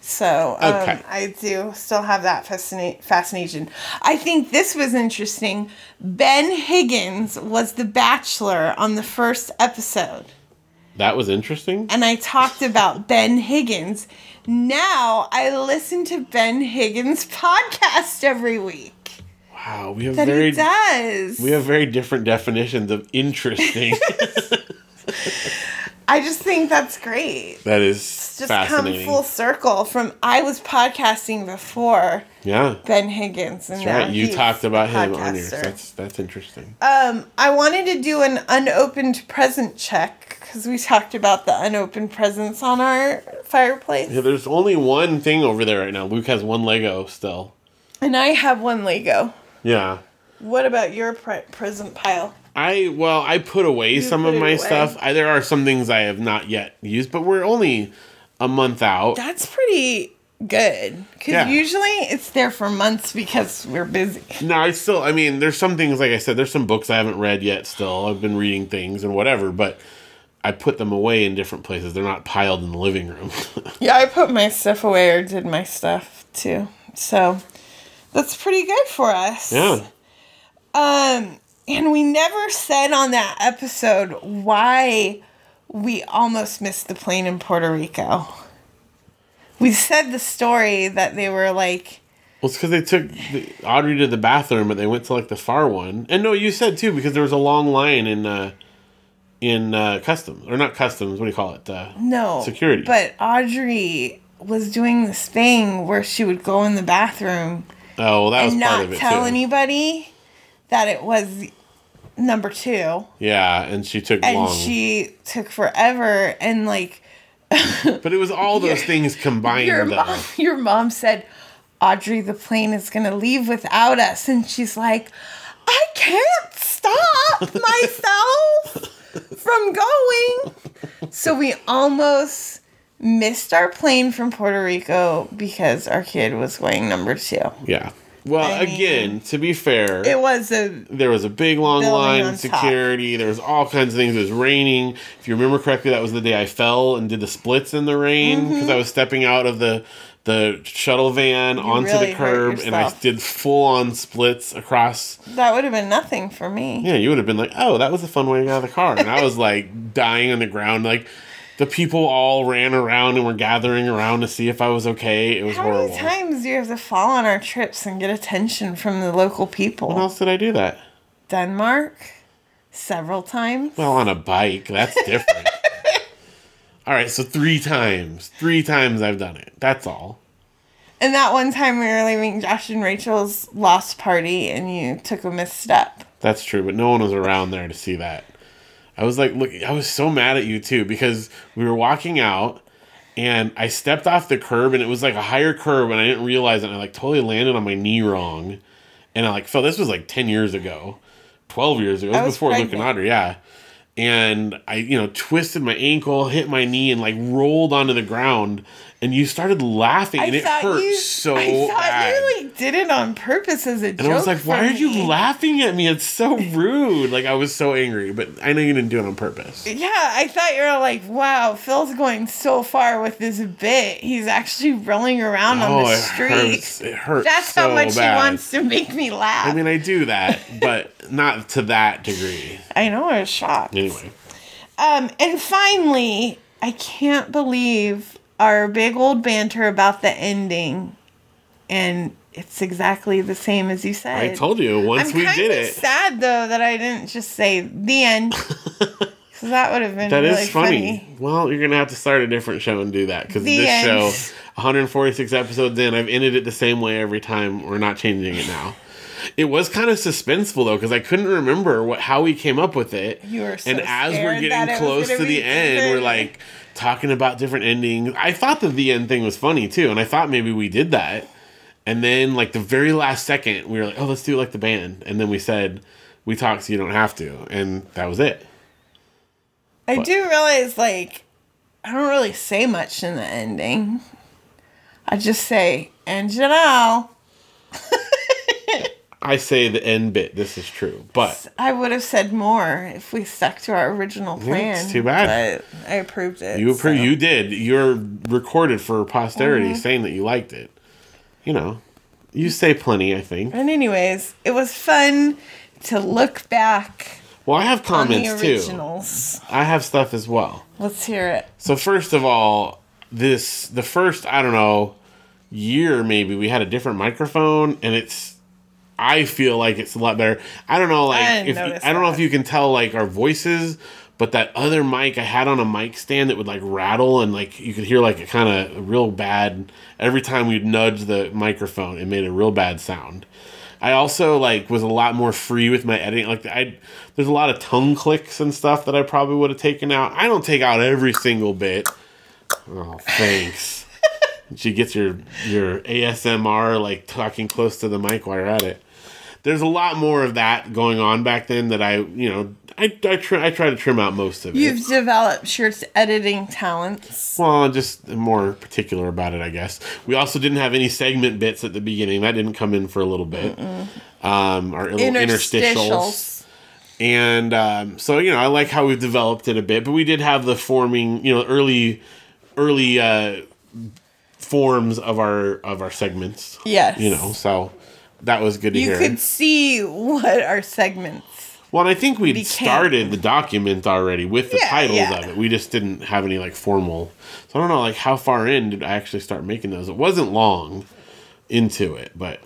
So um, Okay. I do still have that fascina- fascination. I think this was interesting. Ben Higgins was the bachelor on the first episode. That was interesting. And I talked about Ben Higgins. Now I listen to Ben Higgins' podcast every week. Wow, we have That very he does. we have very different definitions of interesting. I just think that's great. that is Just fascinating. come full circle from I was podcasting before yeah. Ben Higgins and That's right. You talked about him on yours. That's that's interesting. Um, I wanted to do an unopened present check because we talked about the unopened presents on our fireplace, Yeah, there's only one thing over there right now. Luke has one Lego still. and I have one Lego. Yeah. What about your pre- present pile? I well, I put away some put of my away. stuff. I, there are some things I have not yet used, but we're only a month out. That's pretty good because Yeah. usually it's there for months because we're busy. No, I still. I mean, there's some things like I said. There's some books I haven't read yet. Still, I've been reading things and whatever, but I put them away in different places. They're not piled in the living room. Yeah, I put my stuff away or did my stuff too. So that's pretty good for us. yeah. Um, and we never said on that episode why we almost missed the plane in Puerto Rico. We said the story that they were like, Well, it's because they took the, Audrey to the bathroom, but they went to like the far one. And no, you said too because there was a long line in uh, in uh, customs or not customs. What do you call it? Uh, no. Security. But Audrey was doing this thing where she would go in the bathroom oh, well, that was and part not of it tell too. anybody that it was number two, Yeah, and she took and long. she took forever. And like but it was all those things combined. your though. mom, your mom said, Audrey, the plane is gonna leave without us, and she's like, I can't stop myself from going. So we almost missed our plane from Puerto Rico because our kid was going number two. Yeah. Well, I mean, again, to be fair, It was a there was a big long line of top. security. There was all kinds of things. It was raining. If you remember correctly, that was the day I fell and did the splits in the rain because mm-hmm. I was stepping out of the the shuttle van onto really the curb and I did full on splits across. that would have been nothing for me. Yeah, you would have been like, "Oh, that was a fun way to get out of the car," and I was like dying on the ground. Like the people all ran around and were gathering around to see if I was okay. It was How horrible. many times do you have to fall on our trips and get attention from the local people? When else did I do that? Denmark, several times. Well, on a bike, that's different. all right, so three times. Three times I've done it. That's all. And that one time we were leaving Josh and Rachel's lost party and you took a misstep. That's true, but no one was around there to see that. I was like, look, I was so mad at you too because we were walking out and I stepped off the curb and it was like a higher curb and I didn't realize it. And I like totally landed on my knee wrong. And I like felt this was like 10 years ago, 12 years ago. It was was before Luke and pregnant. Audrey, yeah. And I, you know, twisted my ankle, hit my knee, and like rolled onto the ground. And you started laughing, and it hurt so I thought bad. you like did it on purpose as a joke. And I was like, why for are you laughing at me? It's so rude. Like, I was so angry, but I know you didn't do it on purpose. Yeah, I thought you were like, wow, Phil's going so far with this bit. He's actually rolling around on Oh, the it street. hurts. It hurts. That's so how much bad. he wants to make me laugh. I mean, I do that, but not to that degree. I know I was shocked. Anyway, Um, and finally, I can't believe our big old banter about the ending, and it's exactly the same as you said. I told you once I'm we did it. sad though that I didn't just say the end, because that would have been That is really funny. Well, you're gonna have to start a different show and do that because this end. show, 146 episodes in, I've ended it the same way every time. We're not changing it now. It was kind of suspenseful though because I couldn't remember what how we came up with it. You were so and as we're getting close gonna the end, we're like talking about different endings. I thought the the end thing was funny too, and I thought maybe we did that. And then like the very last second, we were like, "Oh, let's do like the band." And then we said, "We talked, so you don't have to," and that was it. I What? do realize, like, I don't really say much in the ending. I just say, and Janelle. I say the end bit. This is true, but I would have said more if we stuck to our original plan. it's too bad. But I approved it. you appro- so. Mm-hmm. you did. You're recorded for posterity saying that you liked it. You know, you say plenty. I think. And anyways, it was fun to look back Well, I have comments too. originals. I have stuff as well. Let's hear it. So first of all, this the first I don't know year maybe we had a different microphone and it's I feel like it's a lot better. I don't know like I if notice I don't know if you can tell like our voices, but that other mic I had on a mic stand that would like rattle and like you could hear like a kind of real bad every time we'd nudge the microphone. It made a real bad sound. I also like was a lot more free with my editing. Like I, there's a lot of tongue clicks and stuff that I probably would have taken out. I don't take out every single bit. Oh, thanks. she gets your your ASMR like talking close to the mic while you're at it. There's a lot more of that going on back then that I, you know, I I try I try to trim out most of it. You've developed your editing talents. Well, just more particular about it, I guess. We also didn't have any segment bits at the beginning. That didn't come in for a little bit. Um, our little interstitials. Interstitials. And um, so, you know, I like how we've developed it a bit, but we did have the forming, you know, early, early uh, forms of our of our segments. Yes. You know, so that was good to You hear. could see what our segments. well, and I think we'd became. started the document already with the Yeah, titles yeah. of it. We just didn't have any like formal. So I don't know, like how far in did I actually start making those? It wasn't long into it, but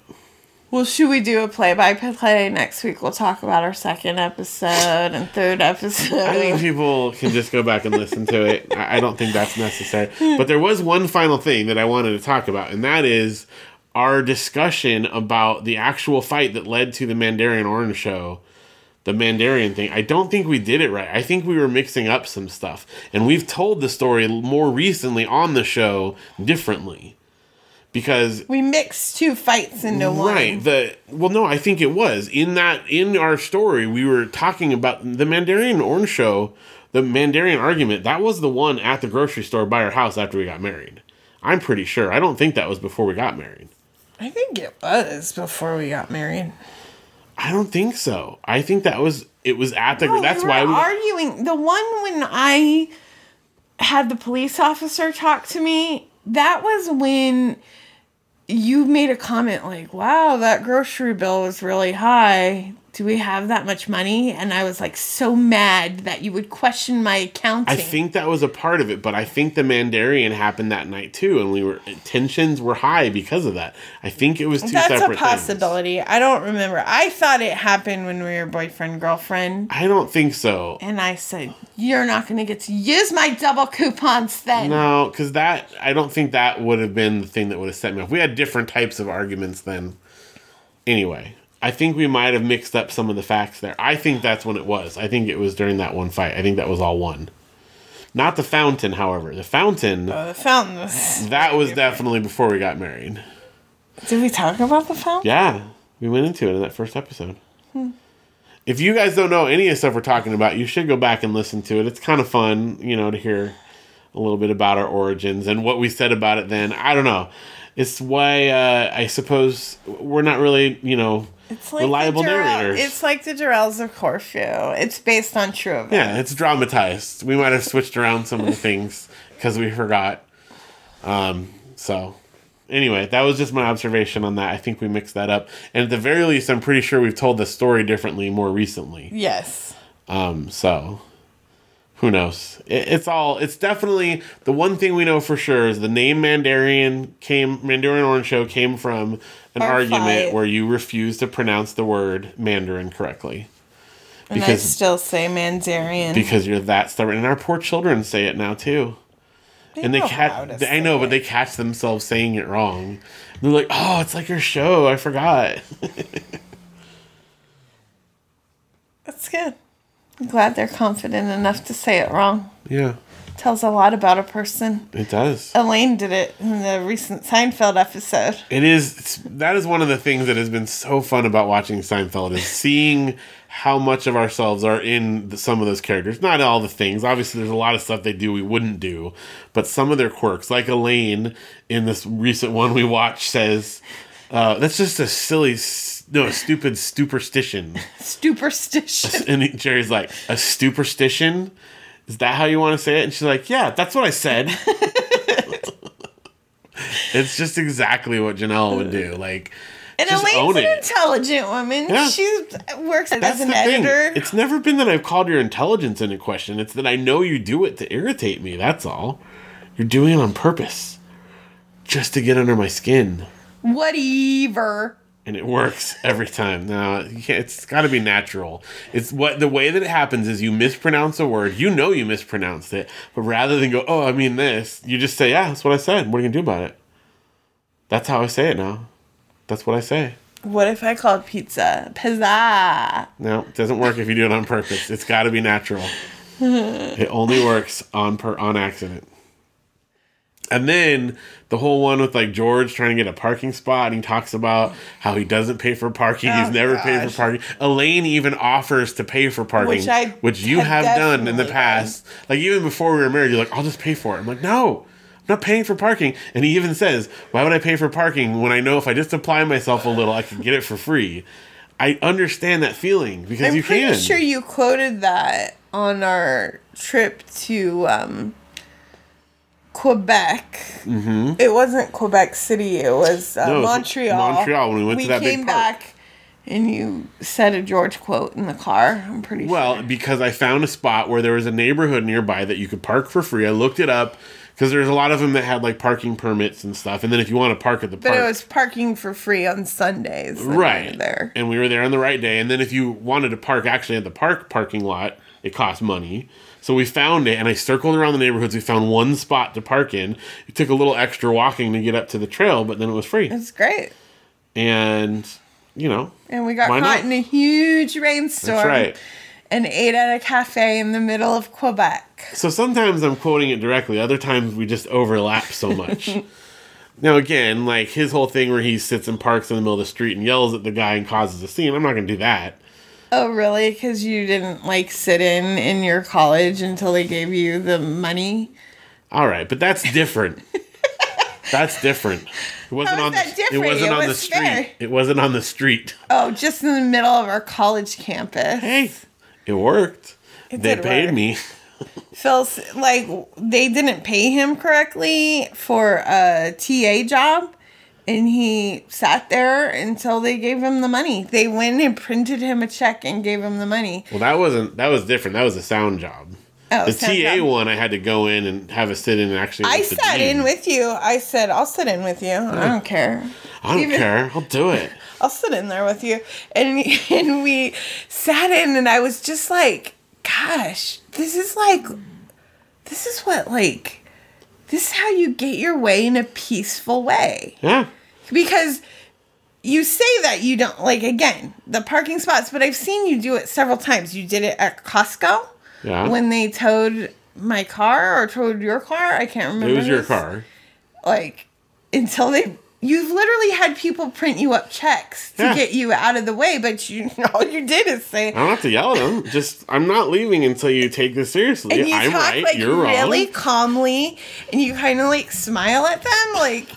Well, should we do a play by play next week? We'll talk about our second episode and third episode. I think people can just go back and listen to it. I don't think that's necessary. But there was one final thing that I wanted to talk about, and that is our discussion about the actual fight that led to the Mandarin Orange show the Mandarian thing. I don't think we did it right. I think we were mixing up some stuff. And we've told the story more recently on the show differently. Because We mixed two fights into one. Right. The well, no, I think it was in that in our story we were talking about the Mandarin Orange show, the Mandarin argument. That was the one at the grocery store by our house after we got married. I'm pretty sure. I don't think that was before we got married. I think it was before we got married. I don't think so. I think that was it was at the. No, that's we why were we. arguing. The one when I had the police officer talk to me, that was when you made a comment like, "Wow, that grocery bill was really high. Do we have that much money?" And I was like so mad that you would question my accounting. I think that was a part of it, but I think the Mandarian happened that night too, and we were tensions were high because of that. I think it was two that's a separate things. possibility. I don't remember. I thought it happened when we were boyfriend girlfriend. I don't think so. And I said, You're not going to get to use my double coupons then. No, because that I don't think that would have been the thing that would have set me off. We had different types of arguments then. Anyway, I think we might have mixed up some of the facts there. I think that's when it was. I think it was during that one fight. I think that was all one. Not the fountain, however. The fountain Uh, the fountain was. that was definitely before we got married. Did we talk about the fountain? Yeah, we went into it in that first episode. If you guys don't know any of the stuff we're talking about, you should go back and listen to it. It's kind of fun, you know, to hear a little bit about our origins and what we said about it then. I don't know. It's why uh, I suppose we're not really, you know, It's like reliable the Durrell- narrators. It's like the Durrells of Corfu. It's based on true events. yeah, it's dramatized. We might have switched around some of the things because we forgot. Um, so, anyway, that was just my observation on that. I think we mixed that up. And at the very least, I'm pretty sure we've told the story differently more recently. Yes. Um, so who knows? It, it's all. It's definitely the one thing we know for sure is the name Mandarian came. Mandarin Orange Show came from an Our argument fight. where you refuse to pronounce the word Mandarin correctly And I Because- still say Mandarian. because you're that stubborn. And our poor children say it now too. and they catch. I know, say but they catch themselves saying it wrong. They're like, "Oh, it's like your show. I forgot." That's good. I'm glad they're confident enough to say it wrong. yeah, Tells a lot about a person. it does. Elaine did it in the recent Seinfeld episode. It is that is one of the things that has been so fun about watching Seinfeld is seeing how much of ourselves are in the, some of those characters. Not all the things. Obviously, there's a lot of stuff they do we wouldn't do, but some of their quirks, like Elaine in this recent one we watched, says uh, that's just a silly, no, a stupid superstition. Superstition. And Jerry's like, a superstition. Is that how you want to say it? And she's like, yeah, that's what I said. it's just exactly what Janelle would do. Like, And just Elaine's an intelligent woman. Yeah. She works That's as an the thing. editor. It's never been that I've called your intelligence into question. It's that I know you do it to irritate me. That's all. You're doing it on purpose, just to get under my skin, Whatever. And it works every time. Now it's got to be natural. It's what the way that it happens is you mispronounce a word. You know you mispronounced it, but rather than go, "Oh, I mean this," you just say, "Yeah, that's what I said." What are you gonna do about it? That's how I say it now. That's what I say. What if I called pizza pizza? No, it doesn't work if you do it on purpose. It's got to be natural. it only works on per on accident. And then the whole one with like George trying to get a parking spot, and he talks about how he doesn't pay for parking. He's Oh, never paid for parking. Elaine even offers to pay for parking, Which I which you have done in the past. Like even before we were married, you're like, "I'll just pay for it." I'm like, "No." I'm not paying for parking. And he even says, Why would I pay for parking when I know if I just apply myself a little, I can get it for free? I understand that feeling because I'm you pretty can. sure you quoted that on our trip to um, Quebec. Mm-hmm. It wasn't Quebec City. It was uh, No, it was Montreal. Montreal when we went to that big came park. back, and you said a George quote in the car. I'm pretty Well, sure. because I found a spot where there was a neighborhood nearby that you could park for free. I looked it up because there's a lot of them that had like parking permits and stuff. And then if you want to park at the But park, it was parking for free on Sundays. we right there. And we were there on the right day. And then if you wanted to park actually at the park parking lot, it cost money. So we found it, and I circled around the neighborhoods. We found one spot to park in. It took a little extra walking to get up to the trail, but then it was free. It's great. and you know, And we got caught not? in a huge rainstorm. that's right. And ate at a cafe in the middle of Quebec. So sometimes I'm quoting it directly, other times we just overlap so much. now, again, like his whole thing where he sits and parks in the middle of the street and yells at the guy and causes a scene, I'm not going to do that. Oh, really? Because you didn't like sit in in your college until they gave you the money? All right, but that's different. that's different. It wasn't on that the, it wasn't It on the street. fair. It wasn't on the street. Oh, just in the middle of our college campus. Hey, it worked. It they paid work. me. Phil's like they didn't pay him correctly for a TA job, and he sat there until they gave him the money. They went and printed him a check and gave him the money. Well, that wasn't that was different. That was a sound job. Oh, the TA job. one, I had to go in and have a sit in and actually. I sat dean. in with you. I said, I'll sit in with you. I don't care. I don't even- care. I'll do it. I'll sit in there with you. And, and we sat in, and I was just like, gosh, this is like, this is what, like, this is how you get your way in a peaceful way. Yeah. Because you say that you don't, like, again, the parking spots, but I've seen you do it several times. You did it at Costco Yeah. when they towed my car or towed your car. I can't remember. it was your car. Like, until they. You've literally had people print you up checks to Yeah. get you out of the way, but you all you did is say, I don't have to yell at them. Just I'm not leaving until you take this seriously. and you I'm talk right. like you're really wrong. calmly, and you kind of like smile at them, like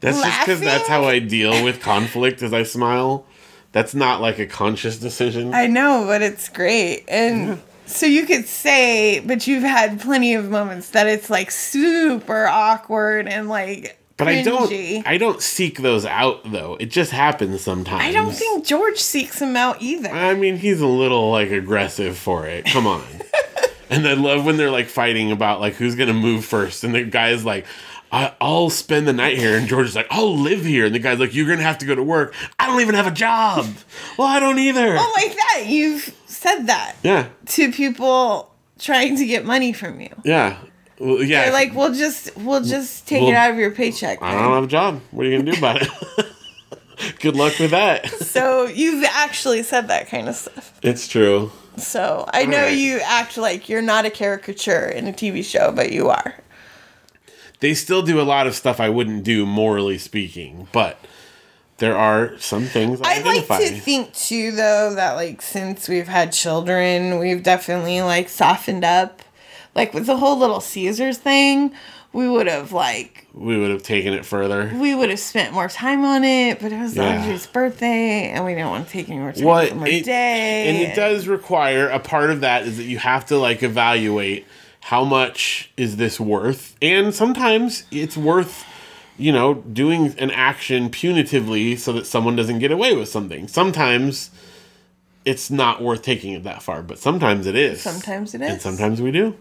That's just because that's how I deal with conflict. Is I smile. That's not like a conscious decision. I know, but it's great. And so you could say, but you've had plenty of moments that it's like super awkward and like but I don't. I don't seek those out though. It just happens sometimes. I don't think George seeks him out either. I mean, he's a little like aggressive for it. Come on. and I love when they're like fighting about like who's gonna move first, and the guy's like. I, I'll spend the night here, and George is like, "I'll live here," and the guy's like, "You're gonna have to go to work. I don't even have a job. well, I don't either." oh, like that. You've said that yeah, to people trying to get money from you. yeah, well, yeah. They're like, we'll just we'll just take it out of your paycheck. I then." don't have a job. What are you gonna do about it? Good luck with that. So you've actually said that kind of stuff. It's true. So I know Alright. you act like you're not a caricature in a TV show, but you are. They still do a lot of stuff I wouldn't do, morally speaking, but there are some things I I'd like to think too, though, that like since we've had children, we've definitely like softened up. Like with the whole Little Caesars thing, we would have like we would have taken it further. we would have spent more time on it, but it was Yeah. Audrey's birthday, and we didn't want to take any more time What from her it, day. and it does require a part of that is that you have to like evaluate how much is this worth, and sometimes it's worth you know doing an action punitively so that someone doesn't get away with something. Sometimes it's not worth taking it that far, but sometimes it is. Sometimes it is. and sometimes we do.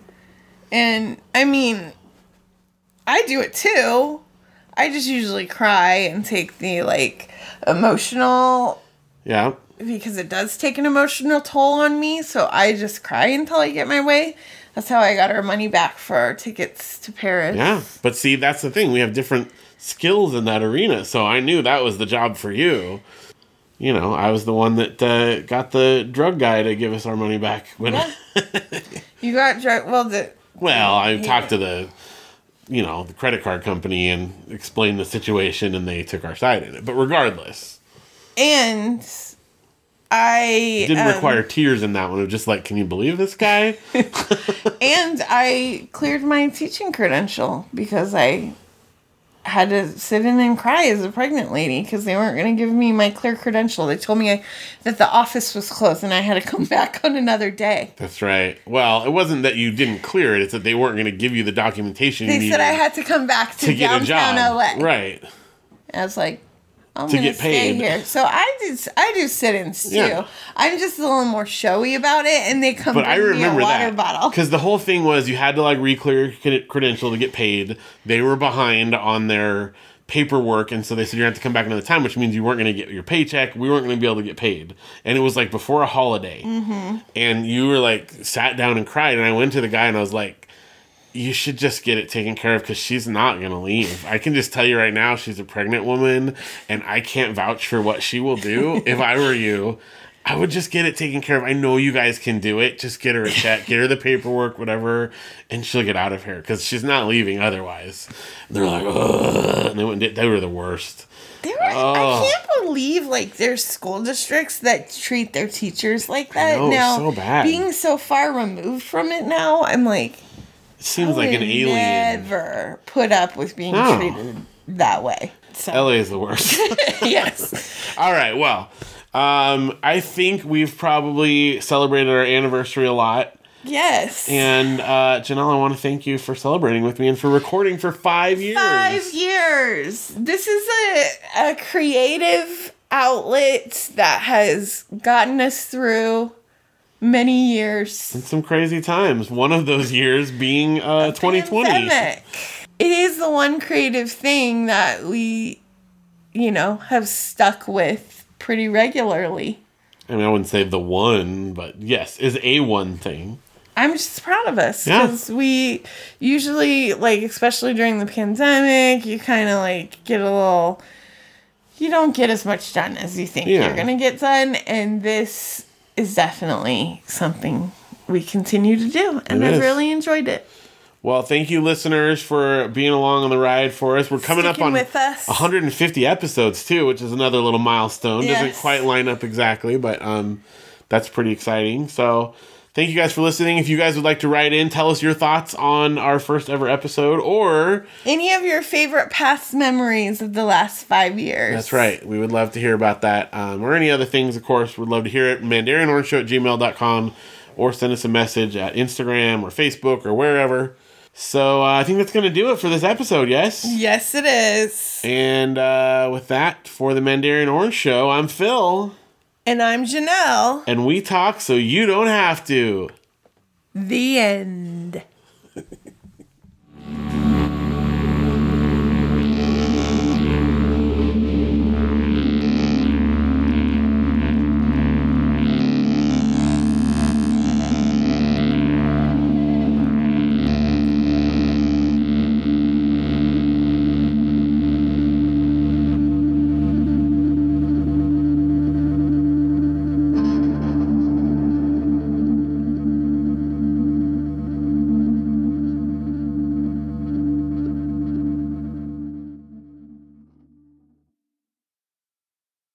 And I mean, I do it too. I just usually cry and take the like emotional Yeah. because it does take an emotional toll on me. So I just cry until I get my way. That's how I got our money back for our tickets to Paris. Yeah, but see, that's the thing. We have different skills in that arena. So I knew that was the job for you. You know, I was the one that uh, got the drug guy to give us our money back. When Yeah. You got drunk. Well, the well, I Yeah. talked to the, you know, the credit card company and explained the situation, and they took our side in it. But regardless, and I it didn't um, require tears in that one. It was just like, can you believe this guy? And I cleared my teaching credential because I had to sit in and cry as a pregnant lady because they weren't going to give me my clear credential. They told me I, that the office was closed and I had to come back on another day. That's right. Well, it wasn't that you didn't clear it; it's that they weren't going to give you the documentation. They you said I had to come back to, to get a downtown job. LA. Right. I was like, I'm To gonna get paid. here. So I do I do sit-ins too. Yeah. I'm just a little more showy about it, and they come But I remember water that bottle. because the whole thing was you had to like re-clear your credential to get paid. They were behind on their paperwork, and so they said you have to come back another time, which means you weren't going to get your paycheck. We weren't going to be able to get paid, and it was like before a holiday. Mm-hmm. And you were like sat down and cried, and I went to the guy and I was like, you should just get it taken care of because she's not gonna leave. I can just tell you right now, she's a pregnant woman, and I can't vouch for what she will do. if I were you, I would just get it taken care of. I know you guys can do it. Just get her a check, get her the paperwork, whatever, and she'll get out of here because she's not leaving otherwise. And they're like, Ugh, and they went. They were the worst. There are, Oh. I can't believe like there's school districts that treat their teachers like that know, now. so bad. Being so far removed from it now, I'm like, seems like an alien. Never put up with being No. treated that way. So LA is the worst. yes, All right. Well, um, I think we've probably celebrated our anniversary a lot. yes. And uh, Janelle, I want to thank you for celebrating with me and for recording for five years. Five years. This is a, a creative outlet that has gotten us through many years. And some crazy times. One of those years being uh, 2020. Pandemic. It is the one creative thing that we, you know, have stuck with pretty regularly. I mean, I wouldn't say the one, but yes, is a one thing. I'm just proud of us Yeah. because we usually, like, especially during the pandemic, you kind of like get a little, you don't get as much done as you think Yeah. you're going to get done. And this is definitely something we continue to do. And I've really enjoyed it. Well, thank you, listeners, for being along on the ride for us. We're coming up on with us. 150 episodes too, which is another little milestone. Doesn't quite line up exactly, but um, that's pretty exciting. So, thank you guys for listening. If you guys would like to write in, tell us your thoughts on our first ever episode, or Any of your favorite past memories of the last five years? that's right, we would love to hear about that, um, or any other things. Of course, we'd love to hear it. MandarianOrangeShow at gmail.com, or send us a message at Instagram or Facebook or wherever. So uh, I think that's going to do it for this episode. Yes. Yes, it is. And uh, with that, for the Mandarian Orange Show, I'm Phil, And I'm Janelle. and we talk so you don't have to. The end.